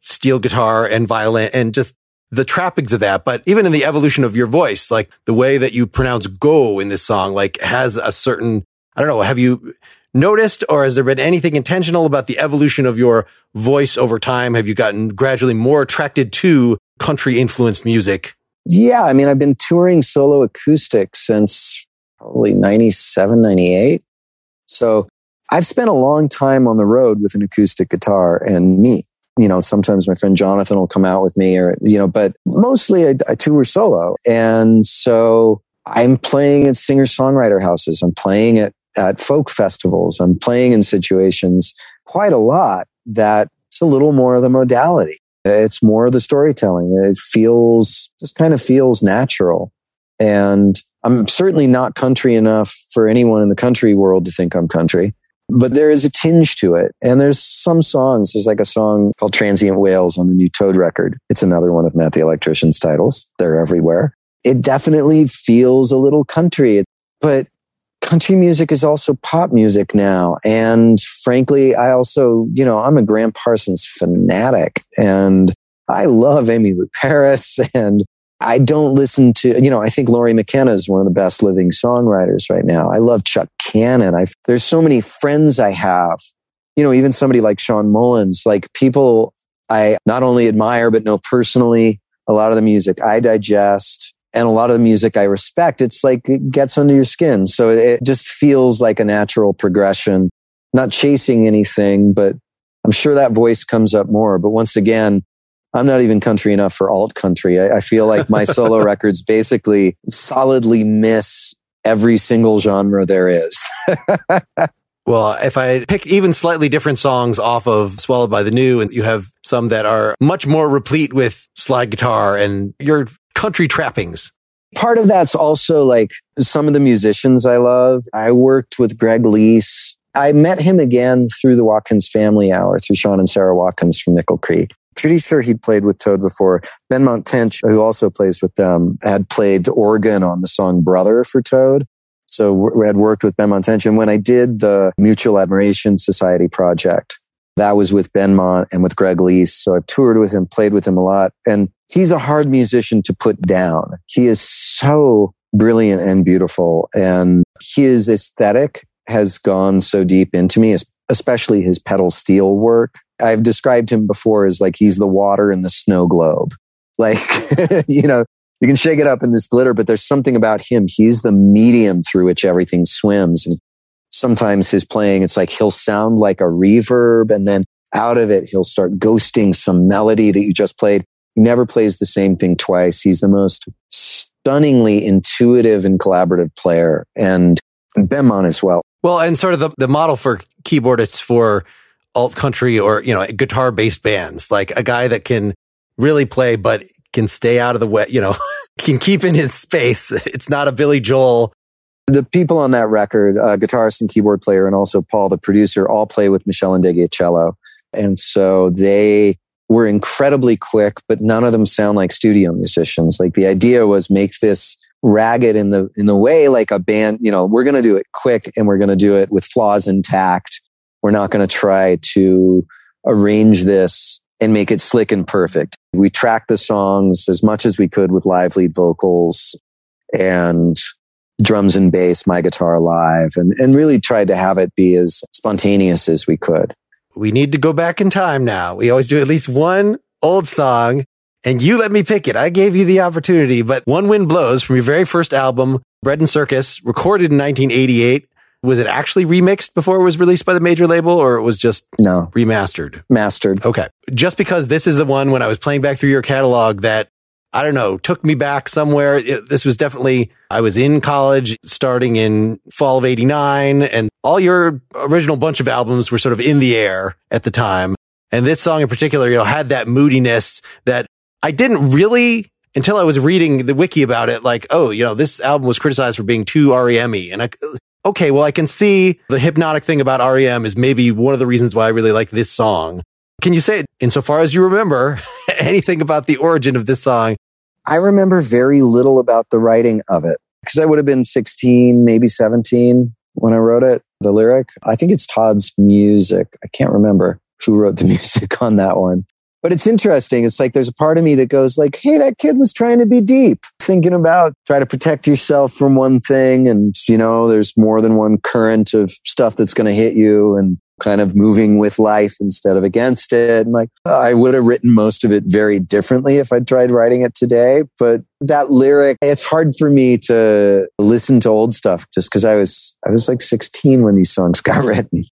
steel guitar and violin and just the trappings of that. But even in the evolution of your voice, like the way that you pronounce go in this song, like has a certain, I don't know, have you noticed or has there been anything intentional about the evolution of your voice over time? Have you gotten gradually more attracted to country influenced music? Yeah. I mean, I've been touring solo acoustic since probably 97, 98. So I've spent a long time on the road with an acoustic guitar and me you know, sometimes my friend Jonathan will come out with me or, you know, but mostly I, I tour solo. And so I'm playing at singer songwriter houses. I'm playing at, at folk festivals. I'm playing in situations quite a lot that it's a little more of the modality. It's more of the storytelling. It feels, just kind of feels natural. And I'm certainly not country enough for anyone in the country world to think I'm country but there is a tinge to it. And there's some songs. There's like a song called Transient Whales on the new Toad record. It's another one of Matt the Electrician's titles. They're everywhere. It definitely feels a little country, but country music is also pop music now. And frankly, I also, you know, I'm a Gram Parsons fanatic and I love Emmylou Harris [laughs] and I don't listen to, you know, I think Lori McKenna is one of the best living songwriters right now. I love Chuck Cannon. i there's so many friends I have, you know, even somebody like Shawn Mullins, like people I not only admire, but know personally a lot of the music I digest and a lot of the music I respect. It's like it gets under your skin. So it just feels like a natural progression, not chasing anything, but I'm sure that voice comes up more. But once again, I'm not even country enough for alt country. I, I feel like my solo [laughs] records basically solidly miss every single genre there is. [laughs] Well, if I pick even slightly different songs off of Swallowed by the New, and you have some that are much more replete with slide guitar and your country trappings. Part of that's also like some of the musicians I love. I worked with Greg Leisz. I met him again through the Watkins Family Hour, through Sean and Sarah Watkins from Nickel Creek pretty sure he'd played with Toad before. Benmont Tench, who also plays with them, had played organ on the song Brother for Toad. So we had worked with Benmont Tench. And when I did the Mutual Admiration Society project, That was with Ben Benmont and with Greg Leisz. So I've toured with him, played with him a lot. And he's a hard musician to put down. He is so brilliant and beautiful. And his aesthetic has gone so deep into me, especially his pedal steel work. I've described him before as like he's the water in the snow globe. Like, [laughs] you know, you can shake it up in this glitter, but there's something about him. He's the medium through which everything swims. And sometimes his playing, it's like he'll sound like a reverb and then out of it, he'll start ghosting some melody that you just played. He never plays the same thing twice. He's the most stunningly intuitive and collaborative player and Benmont as well. Well, and sort of the, the model for keyboardists for alt country or, you know, guitar based bands, like a guy that can really play, but can stay out of the way, you know, [laughs] can keep in his space. It's not a Billy Joel. The people on that record, uh, guitarist and keyboard player, and also Paul, the producer, all play with Meshell Ndegeocello. And so they were incredibly quick, but none of them sound like studio musicians. Like the idea was make this ragged in the, in the way like a band, you know, we're going to do it quick and we're going to do it with flaws intact. We're not going to try to arrange this and make it slick and perfect. We tracked the songs as much as we could with live lead vocals and drums and bass, my guitar live, and, and really tried to have it be as spontaneous as we could. We need to go back in time now. We always do at least one old song and you let me pick it. I gave you the opportunity, but One Wind Blows from your very first album, Bread and Circus, recorded in 1988 was it actually remixed before it was released by the major label or it was just no remastered? Mastered. Okay. Just because this is the one when I was playing back through your catalog that I don't know, took me back somewhere. It, this was definitely, I was in college starting in fall of 89 and all your original bunch of albums were sort of in the air at the time. And this song in particular, you know, had that moodiness that I didn't really until I was reading the wiki about it, like, oh, you know, this album was criticized for being too REM and I, okay, well, I can see the hypnotic thing about REM is maybe one of the reasons why I really like this song. Can you say, insofar as you remember, [laughs] anything about the origin of this song? I remember very little about the writing of it because I would have been 16, maybe 17 when I wrote it, the lyric. I think it's Todd's music. I can't remember who wrote the [laughs] music on that one. But it's interesting. It's like there's a part of me that goes like, Hey, that kid was trying to be deep, thinking about try to protect yourself from one thing. And, you know, there's more than one current of stuff that's going to hit you and kind of moving with life instead of against it. And like, I would have written most of it very differently if I'd tried writing it today. But that lyric, it's hard for me to listen to old stuff just because I was, I was like 16 when these songs got [laughs] written.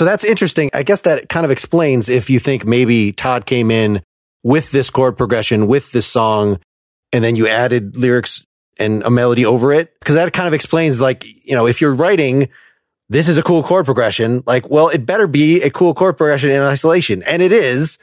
So that's interesting. I guess that kind of explains if you think maybe Todd came in with this chord progression, with this song, and then you added lyrics and a melody over it. Cause that kind of explains like, you know, if you're writing, this is a cool chord progression, like, well, it better be a cool chord progression in isolation. And it is.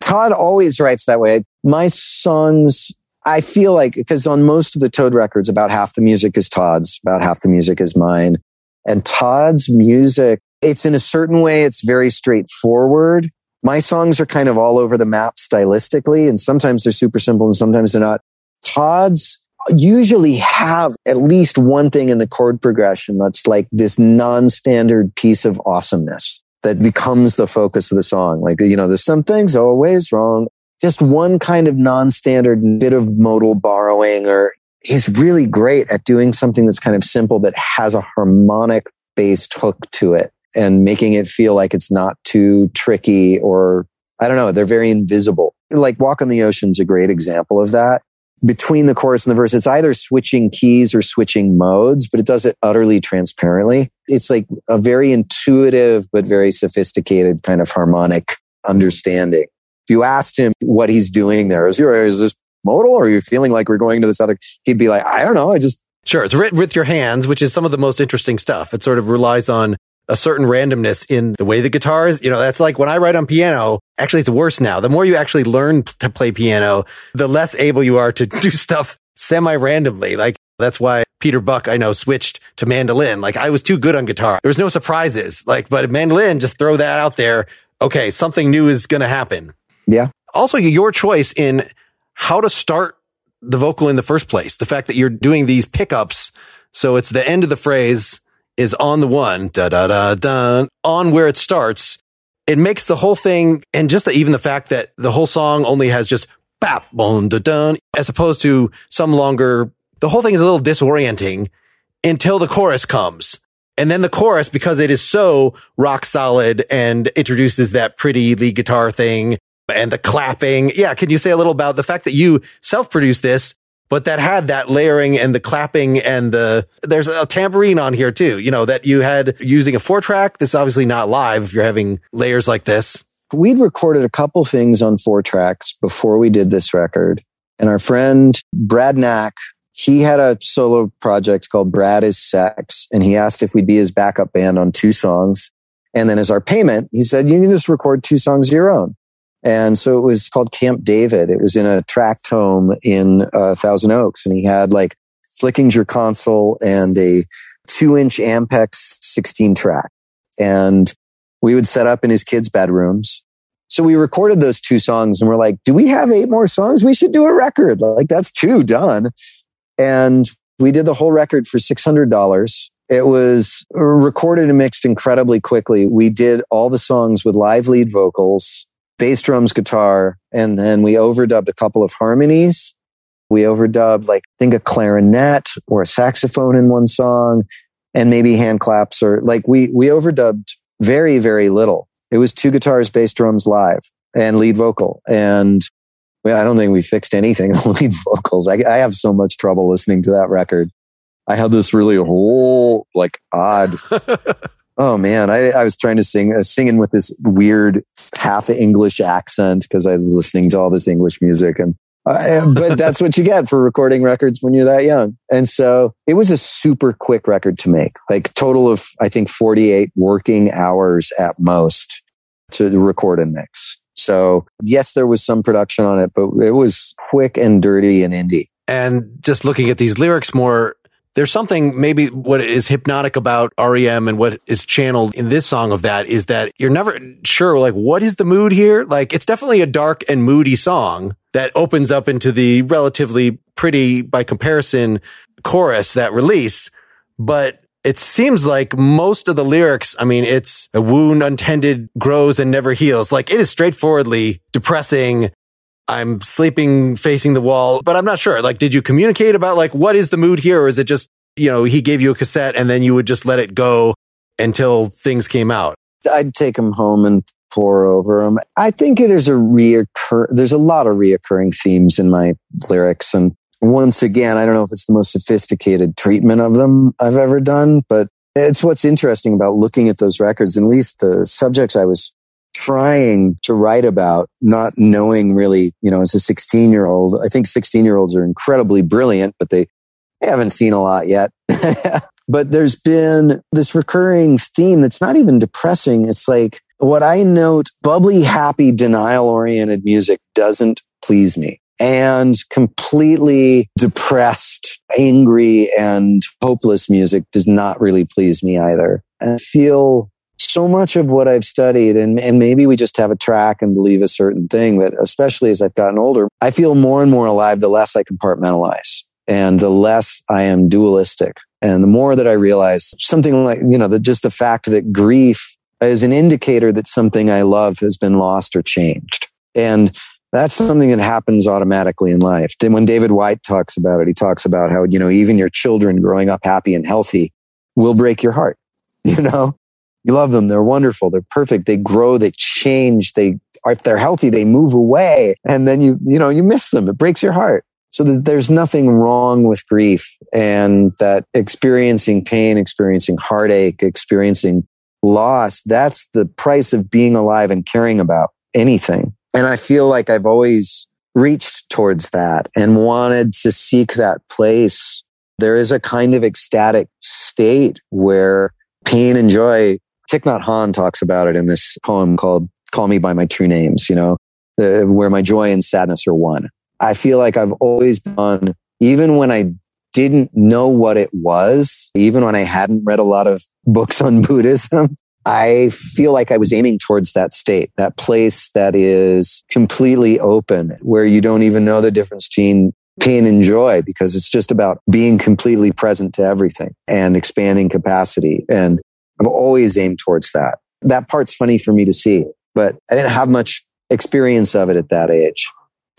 Todd always writes that way. My songs, I feel like, because on most of the Toad records, about half the music is Todd's, about half the music is mine. And Todd's music it's in a certain way, it's very straightforward. My songs are kind of all over the map stylistically, and sometimes they're super simple and sometimes they're not. Todd's usually have at least one thing in the chord progression that's like this non-standard piece of awesomeness that becomes the focus of the song. Like, you know, there's some things always wrong. Just one kind of non-standard bit of modal borrowing or he's really great at doing something that's kind of simple but has a harmonic based hook to it and making it feel like it's not too tricky or I don't know, they're very invisible. Like Walk on the Ocean is a great example of that. Between the chorus and the verse, it's either switching keys or switching modes, but it does it utterly transparently. It's like a very intuitive, but very sophisticated kind of harmonic understanding. If you asked him what he's doing there, is, your, is this modal or are you feeling like we're going to this other? He'd be like, I don't know. I just Sure. It's written with your hands, which is some of the most interesting stuff. It sort of relies on a certain randomness in the way the guitar is. You know, that's like when I write on piano, actually it's worse now. The more you actually learn to play piano, the less able you are to [laughs] do stuff semi randomly. Like that's why Peter Buck, I know, switched to mandolin. Like I was too good on guitar. There was no surprises. Like, but mandolin, just throw that out there. Okay. Something new is going to happen. Yeah. Also your choice in how to start the vocal in the first place. The fact that you're doing these pickups. So it's the end of the phrase is on the one, da da da da, on where it starts. It makes the whole thing, and just the, even the fact that the whole song only has just bap, boom, da dun, as opposed to some longer, the whole thing is a little disorienting until the chorus comes. And then the chorus, because it is so rock solid and introduces that pretty lead guitar thing and the clapping. Yeah. Can you say a little about the fact that you self produced this but that had that layering and the clapping and the, there's a tambourine on here too, you know, that you had using a four track. This is obviously not live if you're having layers like this. We'd recorded a couple things on four tracks before we did this record. And our friend Brad Knack, he had a solo project called Brad is Sex. And he asked if we'd be his backup band on two songs. And then as our payment, he said, you can just record two songs of your own. And so it was called Camp David. It was in a tract home in uh, Thousand Oaks. And he had like Flickinger console and a two inch Ampex 16 track. And we would set up in his kids' bedrooms. So we recorded those two songs and we're like, do we have eight more songs? We should do a record. Like that's two done. And we did the whole record for $600. It was recorded and mixed incredibly quickly. We did all the songs with live lead vocals bass drums, guitar, and then we overdubbed a couple of harmonies. We overdubbed like I think a clarinet or a saxophone in one song and maybe hand claps or like we we overdubbed very very little. It was two guitars, bass drums live and lead vocal and I don't think we fixed anything [laughs] on lead vocals. I, I have so much trouble listening to that record. I had this really whole like odd [laughs] Oh man, I, I was trying to sing, was singing with this weird half English accent because I was listening to all this English music. And, uh, but [laughs] that's what you get for recording records when you're that young. And so it was a super quick record to make, like total of, I think 48 working hours at most to record and mix. So yes, there was some production on it, but it was quick and dirty and indie. And just looking at these lyrics more, there's something maybe what is hypnotic about REM and what is channeled in this song of that is that you're never sure, like, what is the mood here? Like, it's definitely a dark and moody song that opens up into the relatively pretty by comparison chorus that release. But it seems like most of the lyrics, I mean, it's a wound untended grows and never heals. Like it is straightforwardly depressing I'm sleeping facing the wall, but I'm not sure. Like, did you communicate about like, what is the mood here? Or is it just, you know, he gave you a cassette and then you would just let it go until things came out? I'd take him home and pour over them. I think there's a reoccur, there's a lot of reoccurring themes in my lyrics. And once again, I don't know if it's the most sophisticated treatment of them I've ever done, but It's what's interesting about looking at those records, at least the subjects I was trying to write about, not knowing really, you know, as a 16 year old, I think 16 year olds are incredibly brilliant, but they haven't seen a lot yet. [laughs] but there's been this recurring theme that's not even depressing. It's like what I note bubbly, happy, denial oriented music doesn't please me and completely depressed, angry and hopeless music does not really please me either. I feel so much of what I've studied, and, and maybe we just have a track and believe a certain thing, but especially as I've gotten older, I feel more and more alive the less I compartmentalize and the less I am dualistic. And the more that I realize something like, you know, the, just the fact that grief is an indicator that something I love has been lost or changed. And that's something that happens automatically in life. And when David Whyte talks about it, he talks about how, you know, even your children growing up happy and healthy will break your heart. [laughs] You know, you love them. They're wonderful. They're perfect. They grow. They change. They, if they're healthy, they move away and then you, you know, you miss them. It breaks your heart. So there's nothing wrong with grief and that experiencing pain, experiencing heartache, experiencing loss, that's the price of being alive and caring about anything. And I feel like I've always reached towards that and wanted to seek that place. There is a kind of ecstatic state where pain and joy Thich Nhat Hanh talks about it in this poem called Call Me By My True Names, you know, uh, where my joy and sadness are one. I feel like I've always been, even when I didn't know what it was, even when I hadn't read a lot of books on [laughs] Buddhism, I feel like I was aiming towards that state, that place that is completely open, where you don't even know the difference between pain and joy because it's just about being completely present to everything and expanding capacity. And I've always aimed towards that. That part's funny for me to see, but I didn't have much experience of it at that age.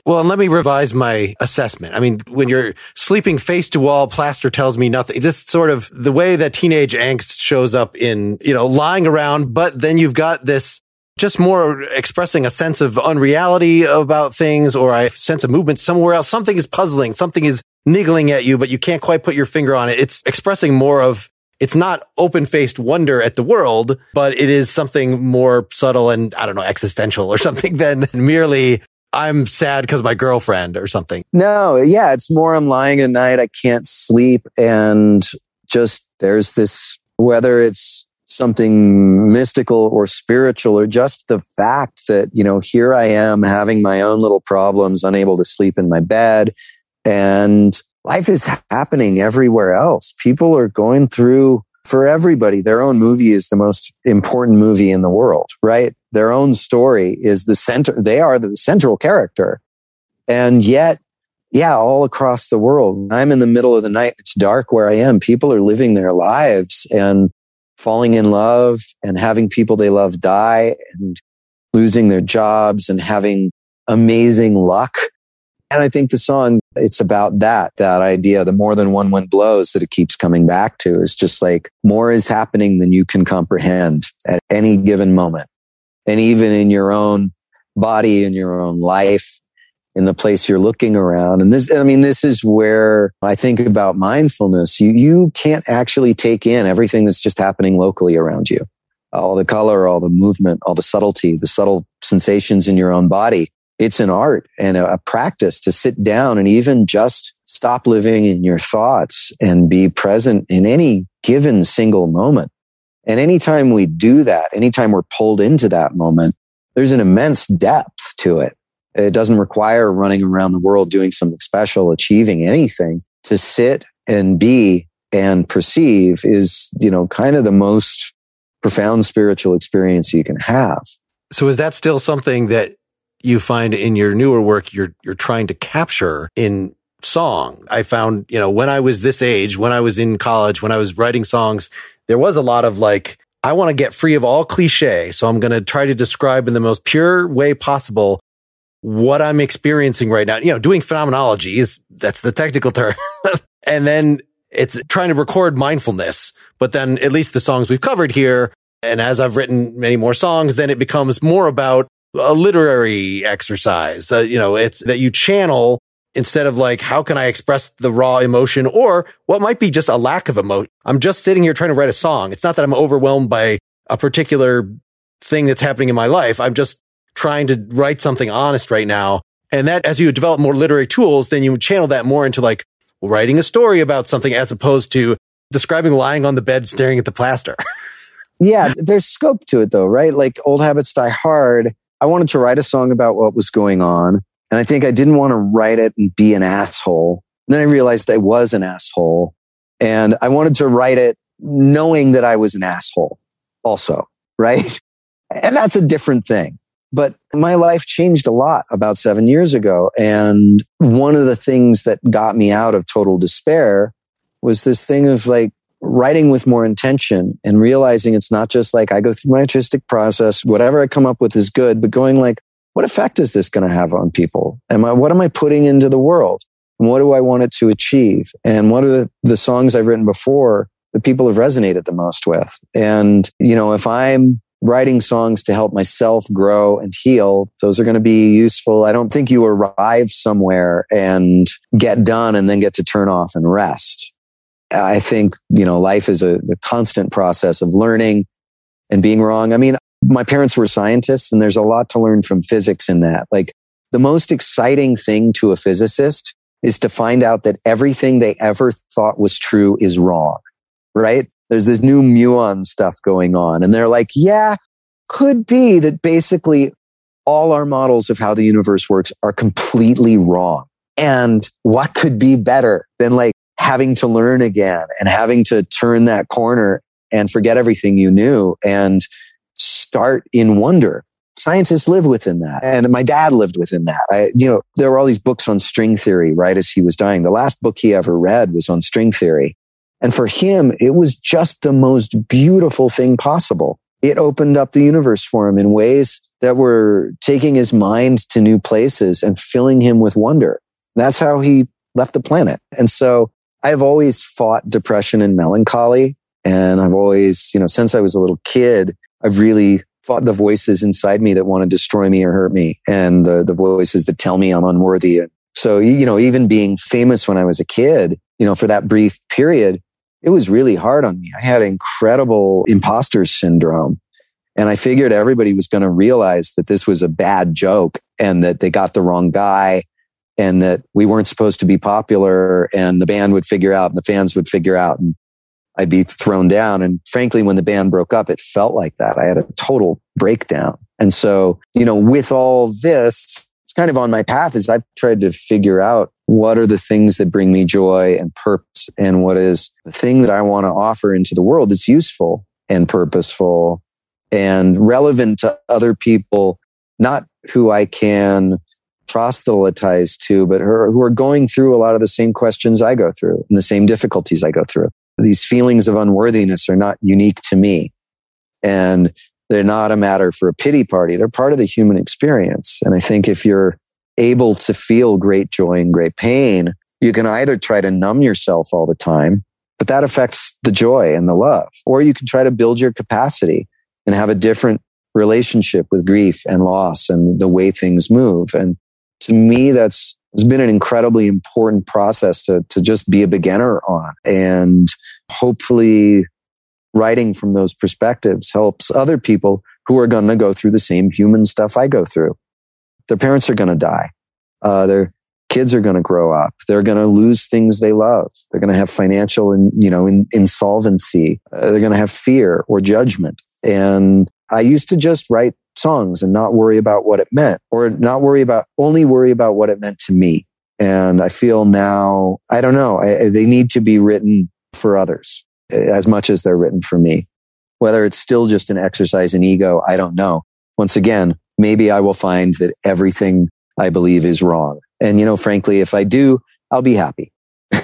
Well, and let me revise my assessment. I mean, when you're sleeping face to wall, plaster tells me nothing. Just sort of the way that teenage angst shows up in, you know, lying around, but then you've got this just more expressing a sense of unreality about things or a sense of movement somewhere else. Something is puzzling. Something is niggling at you, but you can't quite put your finger on it. It's expressing more of it's not open faced wonder at the world, but it is something more subtle and I don't know, existential or [laughs] something than merely I'm sad because my girlfriend or something. No, yeah, it's more I'm lying at night, I can't sleep, and just there's this whether it's something mystical or spiritual or just the fact that, you know, here I am having my own little problems, unable to sleep in my bed and life is happening everywhere else. People are going through for everybody. Their own movie is the most important movie in the world, right? Their own story is the center. They are the central character. And yet, yeah, all across the world, I'm in the middle of the night. It's dark where I am. People are living their lives and falling in love and having people they love die and losing their jobs and having amazing luck and I think the song, it's about that, that idea, the more than one wind blows that it keeps coming back to is just like more is happening than you can comprehend at any given moment. And even in your own body, in your own life, in the place you're looking around. And this, I mean, this is where I think about mindfulness. You, you can't actually take in everything that's just happening locally around you. All the color, all the movement, all the subtlety, the subtle sensations in your own body it's an art and a, practice to sit down and even just stop living in your thoughts and be present in any given single moment. And anytime we do that, anytime we're pulled into that moment, there's an immense depth to it. It doesn't require running around the world doing something special, achieving anything. To sit and be and perceive is, you know, kind of the most profound spiritual experience you can have. So is that still something that you find in your newer work you're you're trying to capture in song. I found, you know, when I was this age, when I was in college, when I was writing songs, there was a lot of like I want to get free of all cliche, so I'm going to try to describe in the most pure way possible what I'm experiencing right now. You know, doing phenomenology is that's the technical term. [laughs] and then it's trying to record mindfulness, but then at least the songs we've covered here and as I've written many more songs, then it becomes more about a literary exercise. Uh, you know, it's that you channel instead of like, how can I express the raw emotion or what might be just a lack of emotion? I'm just sitting here trying to write a song. It's not that I'm overwhelmed by a particular thing that's happening in my life. I'm just trying to write something honest right now. And that as you develop more literary tools, then you channel that more into like writing a story about something as opposed to describing lying on the bed staring at the plaster. [laughs] yeah, there's scope to it though, right? Like old habits die hard. I wanted to write a song about what was going on. And I think I didn't want to write it and be an asshole. And then I realized I was an asshole and I wanted to write it knowing that I was an asshole also, right? [laughs] And that's a different thing. But my life changed a lot about seven years ago. And one of the things that got me out of total despair was this thing of like writing with more intention and realizing it's not just like I go through my artistic process, whatever I come up with is good, but going like, what effect is this going to have on people? Am I, what am I putting into the world? And what do I want it to achieve? And what are the, the songs I've written before that people have resonated the most with? And, you know, if I'm writing songs to help myself grow and heal, those are going to be useful. I don't think you arrive somewhere and get done and then get to turn off and rest. I think, you know, life is a, a constant process of learning and being wrong. I mean, my parents were scientists and there's a lot to learn from physics in that. Like the most exciting thing to a physicist is to find out that everything they ever thought was true is wrong, right? There's this new muon stuff going on. And they're like, yeah, could be that basically all our models of how the universe works are completely wrong. And what could be better than like having to learn again and having to turn that corner and forget everything you knew and start in wonder? Scientists live within that. And my dad lived within that. I, you know, there were all these books on string theory right as he was dying. The last book he ever read was on string theory. And for him, it was just the most beautiful thing possible. It opened up the universe for him in ways that were taking his mind to new places and filling him with wonder. That's how he left the planet. And so I've always fought depression and melancholy. And I've always, you know, since I was a little kid, I've really fought the voices inside me that want to destroy me or hurt me and the, the voices that tell me I'm unworthy. And so, you know, even being famous when I was a kid, you know, for that brief period, it was really hard on me. I had incredible imposter syndrome. And I figured everybody was going to realize that this was a bad joke and that they got the wrong guy and that we weren't supposed to be popular and the band would figure out and the fans would figure out and I'd be thrown down. And frankly, when the band broke up, it felt like that. I had a total breakdown. And so, you know, with all this, it's kind of on my path is I've tried to figure out what are the things that bring me joy and purpose and what is the thing that I want to offer into the world that's useful and purposeful and relevant to other people, not who I can proselytize to, but who are going through a lot of the same questions I go through and the same difficulties I go through. These feelings of unworthiness are not unique to me. And they're not a matter for a pity party. They're part of the human experience. And I think if you're able to feel great joy and great pain, you can either try to numb yourself all the time, but that affects the joy and the love, or you can try to build your capacity and have a different relationship with grief and loss and the way things move. And to me, that's it's been an incredibly important process to, to just be a beginner on. And hopefully writing from those perspectives helps other people who are going to go through the same human stuff I go through. Their parents are going to die. Uh, their kids are going to grow up. They're going to lose things they love. They're going to have financial and, you know, in, insolvency. Uh, they're going to have fear or judgment. And I used to just write songs and not worry about what it meant or not worry about, only worry about what it meant to me. And I feel now, I don't know, I, they need to be written for others eh, as much as they're written for me. Whether it's still just an exercise in ego, I don't know. Once again, maybe I will find that everything I believe is wrong. And, you know, frankly, if I do, I'll be happy. [laughs]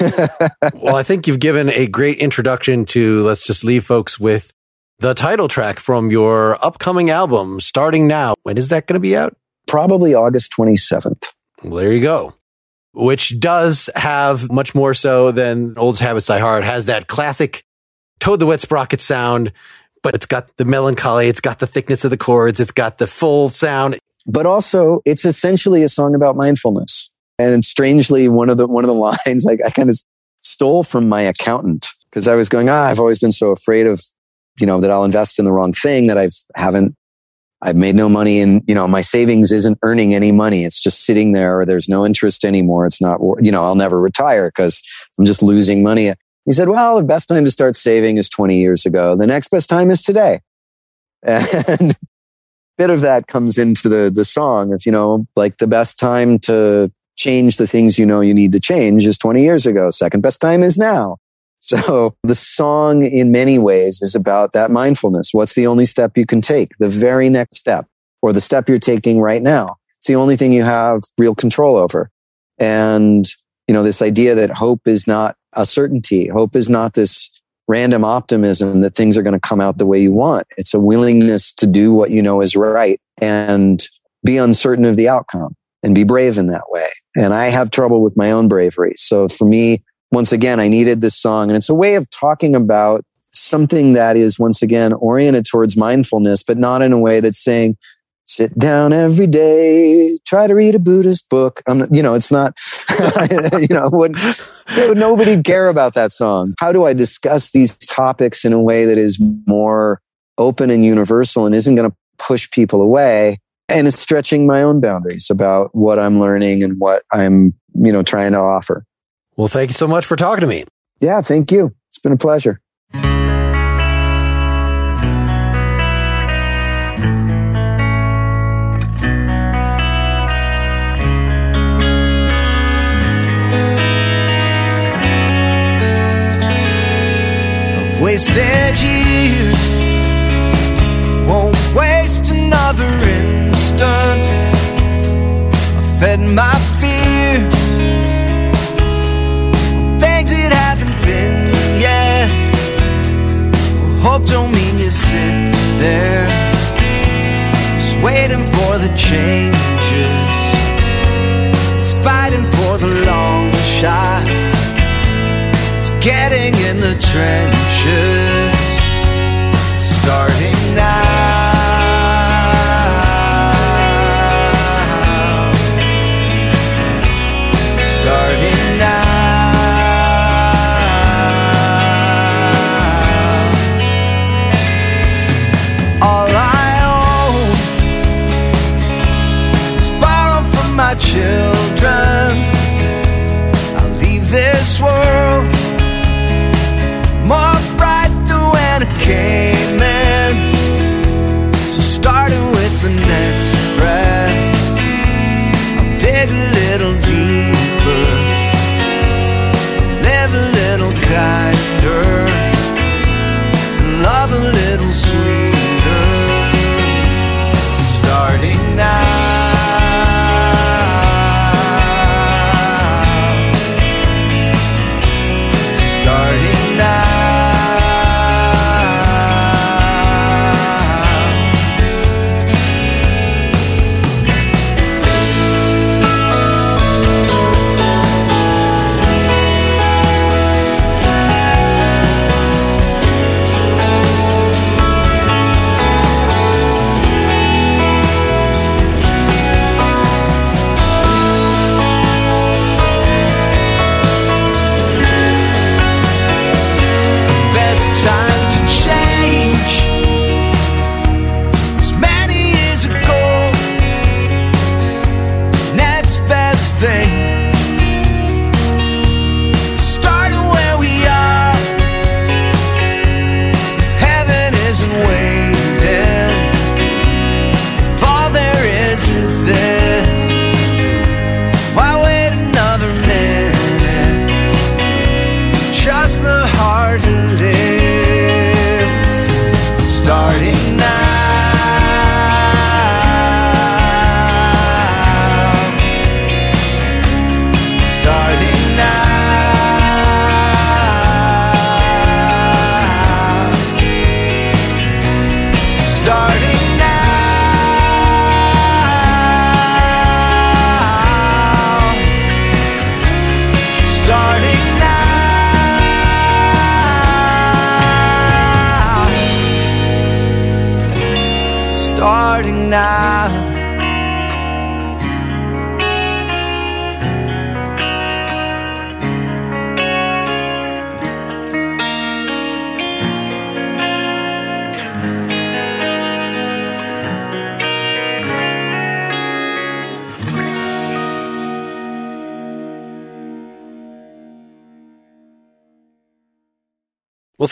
well, I think you've given a great introduction to let's just leave folks with the title track from your upcoming album starting now. When is that going to be out? Probably August 27th. Well, there you go. Which does have much more so than Old Habits Die Hard, has that classic Toad the Wet Sprocket sound, but it's got the melancholy, it's got the thickness of the chords, it's got the full sound. But also, it's essentially a song about mindfulness. And strangely, one of the one of the [laughs] lines like I kind of stole from my accountant because I was going, ah, I've always been so afraid of, you know, that I'll invest in the wrong thing that I've haven't I've made no money and, you know, my savings isn't earning any money. It's just sitting there or there's no interest anymore. It's not, you know, I'll never retire because I'm just losing money. He said, well, the best time to start saving is 20 years ago. The next best time is today. [laughs] And a bit of that comes into the, the song of, you know, like the best time to change the things you know you need to change is 20 years ago. Second best time is now. So the song in many ways is about that mindfulness. What's the only step you can take? The very next step or the step you're taking right now. It's the only thing you have real control over. And, you know, this idea that hope is not a certainty. Hope is not this random optimism that things are going to come out the way you want. It's a willingness to do what you know is right and be uncertain of the outcome and be brave in that way. And I have trouble with my own bravery. So for me, once again, I needed this song. And it's a way of talking about something that is, once again, oriented towards mindfulness, but not in a way that's saying, sit down every day, try to read a Buddhist book. I'm, you know, it's not, [laughs] you know, would, nobody'd care about that song. How do I discuss these topics in a way that is more open and universal and isn't going to push people away? And it's stretching my own boundaries about what I'm learning and what I'm, you know, trying to offer. Well, thank you so much for talking to me. Yeah, thank you. It's been a pleasure. I've wasted years, won't waste another instant. I fed my fears don't mean you sit there, just waiting for the changes. It's fighting for the long shot. It's getting in the trenches,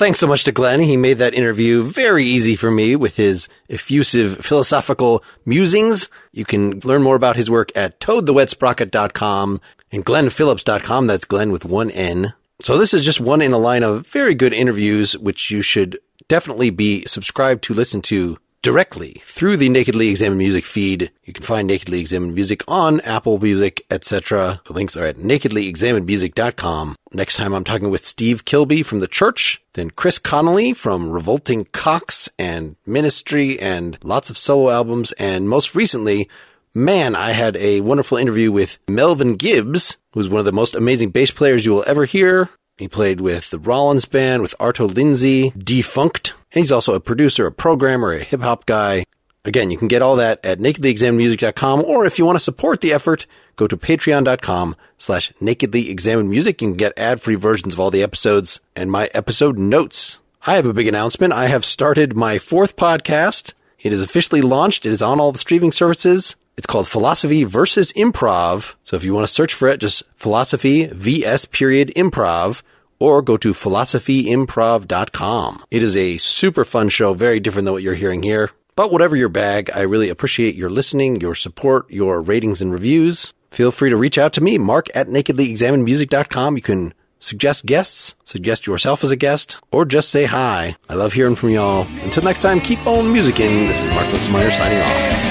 thanks so much to Glenn. He made that interview very easy for me with his effusive philosophical musings. You can learn more about his work at toadthewetsprocket.com and glennphillips.com. That's Glenn with one N. So this is just one in a line of very good interviews, which you should definitely be subscribed to listen to directly through the Nakedly Examined Music feed. You can find Nakedly Examined Music on Apple Music, etc. The links are at nakedlyexaminedmusic.com. Next time I'm talking with Steve Kilbey from The Church, then Chris Connelly from Revolting Cocks and Ministry and lots of solo albums, and most recently, man, I had a wonderful interview with Melvin Gibbs, who's one of the most amazing bass players you will ever hear. He played with the Rollins Band, with Arto Lindsay, Defunkt, and he's also a producer, a programmer, a hip hop guy. Again, you can get all that at nakedlyexaminedmusic.com, or if you want to support the effort, go to patreon.com slash nakedlyexaminedmusic. You can get ad-free versions of all the episodes and my episode notes. I have a big announcement. I have started my fourth podcast. It is officially launched. It is on all the streaming services. It's called Philosophy versus Improv. So if you want to search for it, just philosophy vs period improv or go to philosophyimprov.com. It is a super fun show, very different than what you're hearing here. But whatever your bag, I really appreciate your listening, your support, your ratings and reviews. Feel free to reach out to me, mark at nakedlyexaminedmusic.com. You can suggest guests, suggest yourself as a guest, or just say hi. I love hearing from y'all. Until next time, keep on musicking. This is Mark Linsenmayer signing off.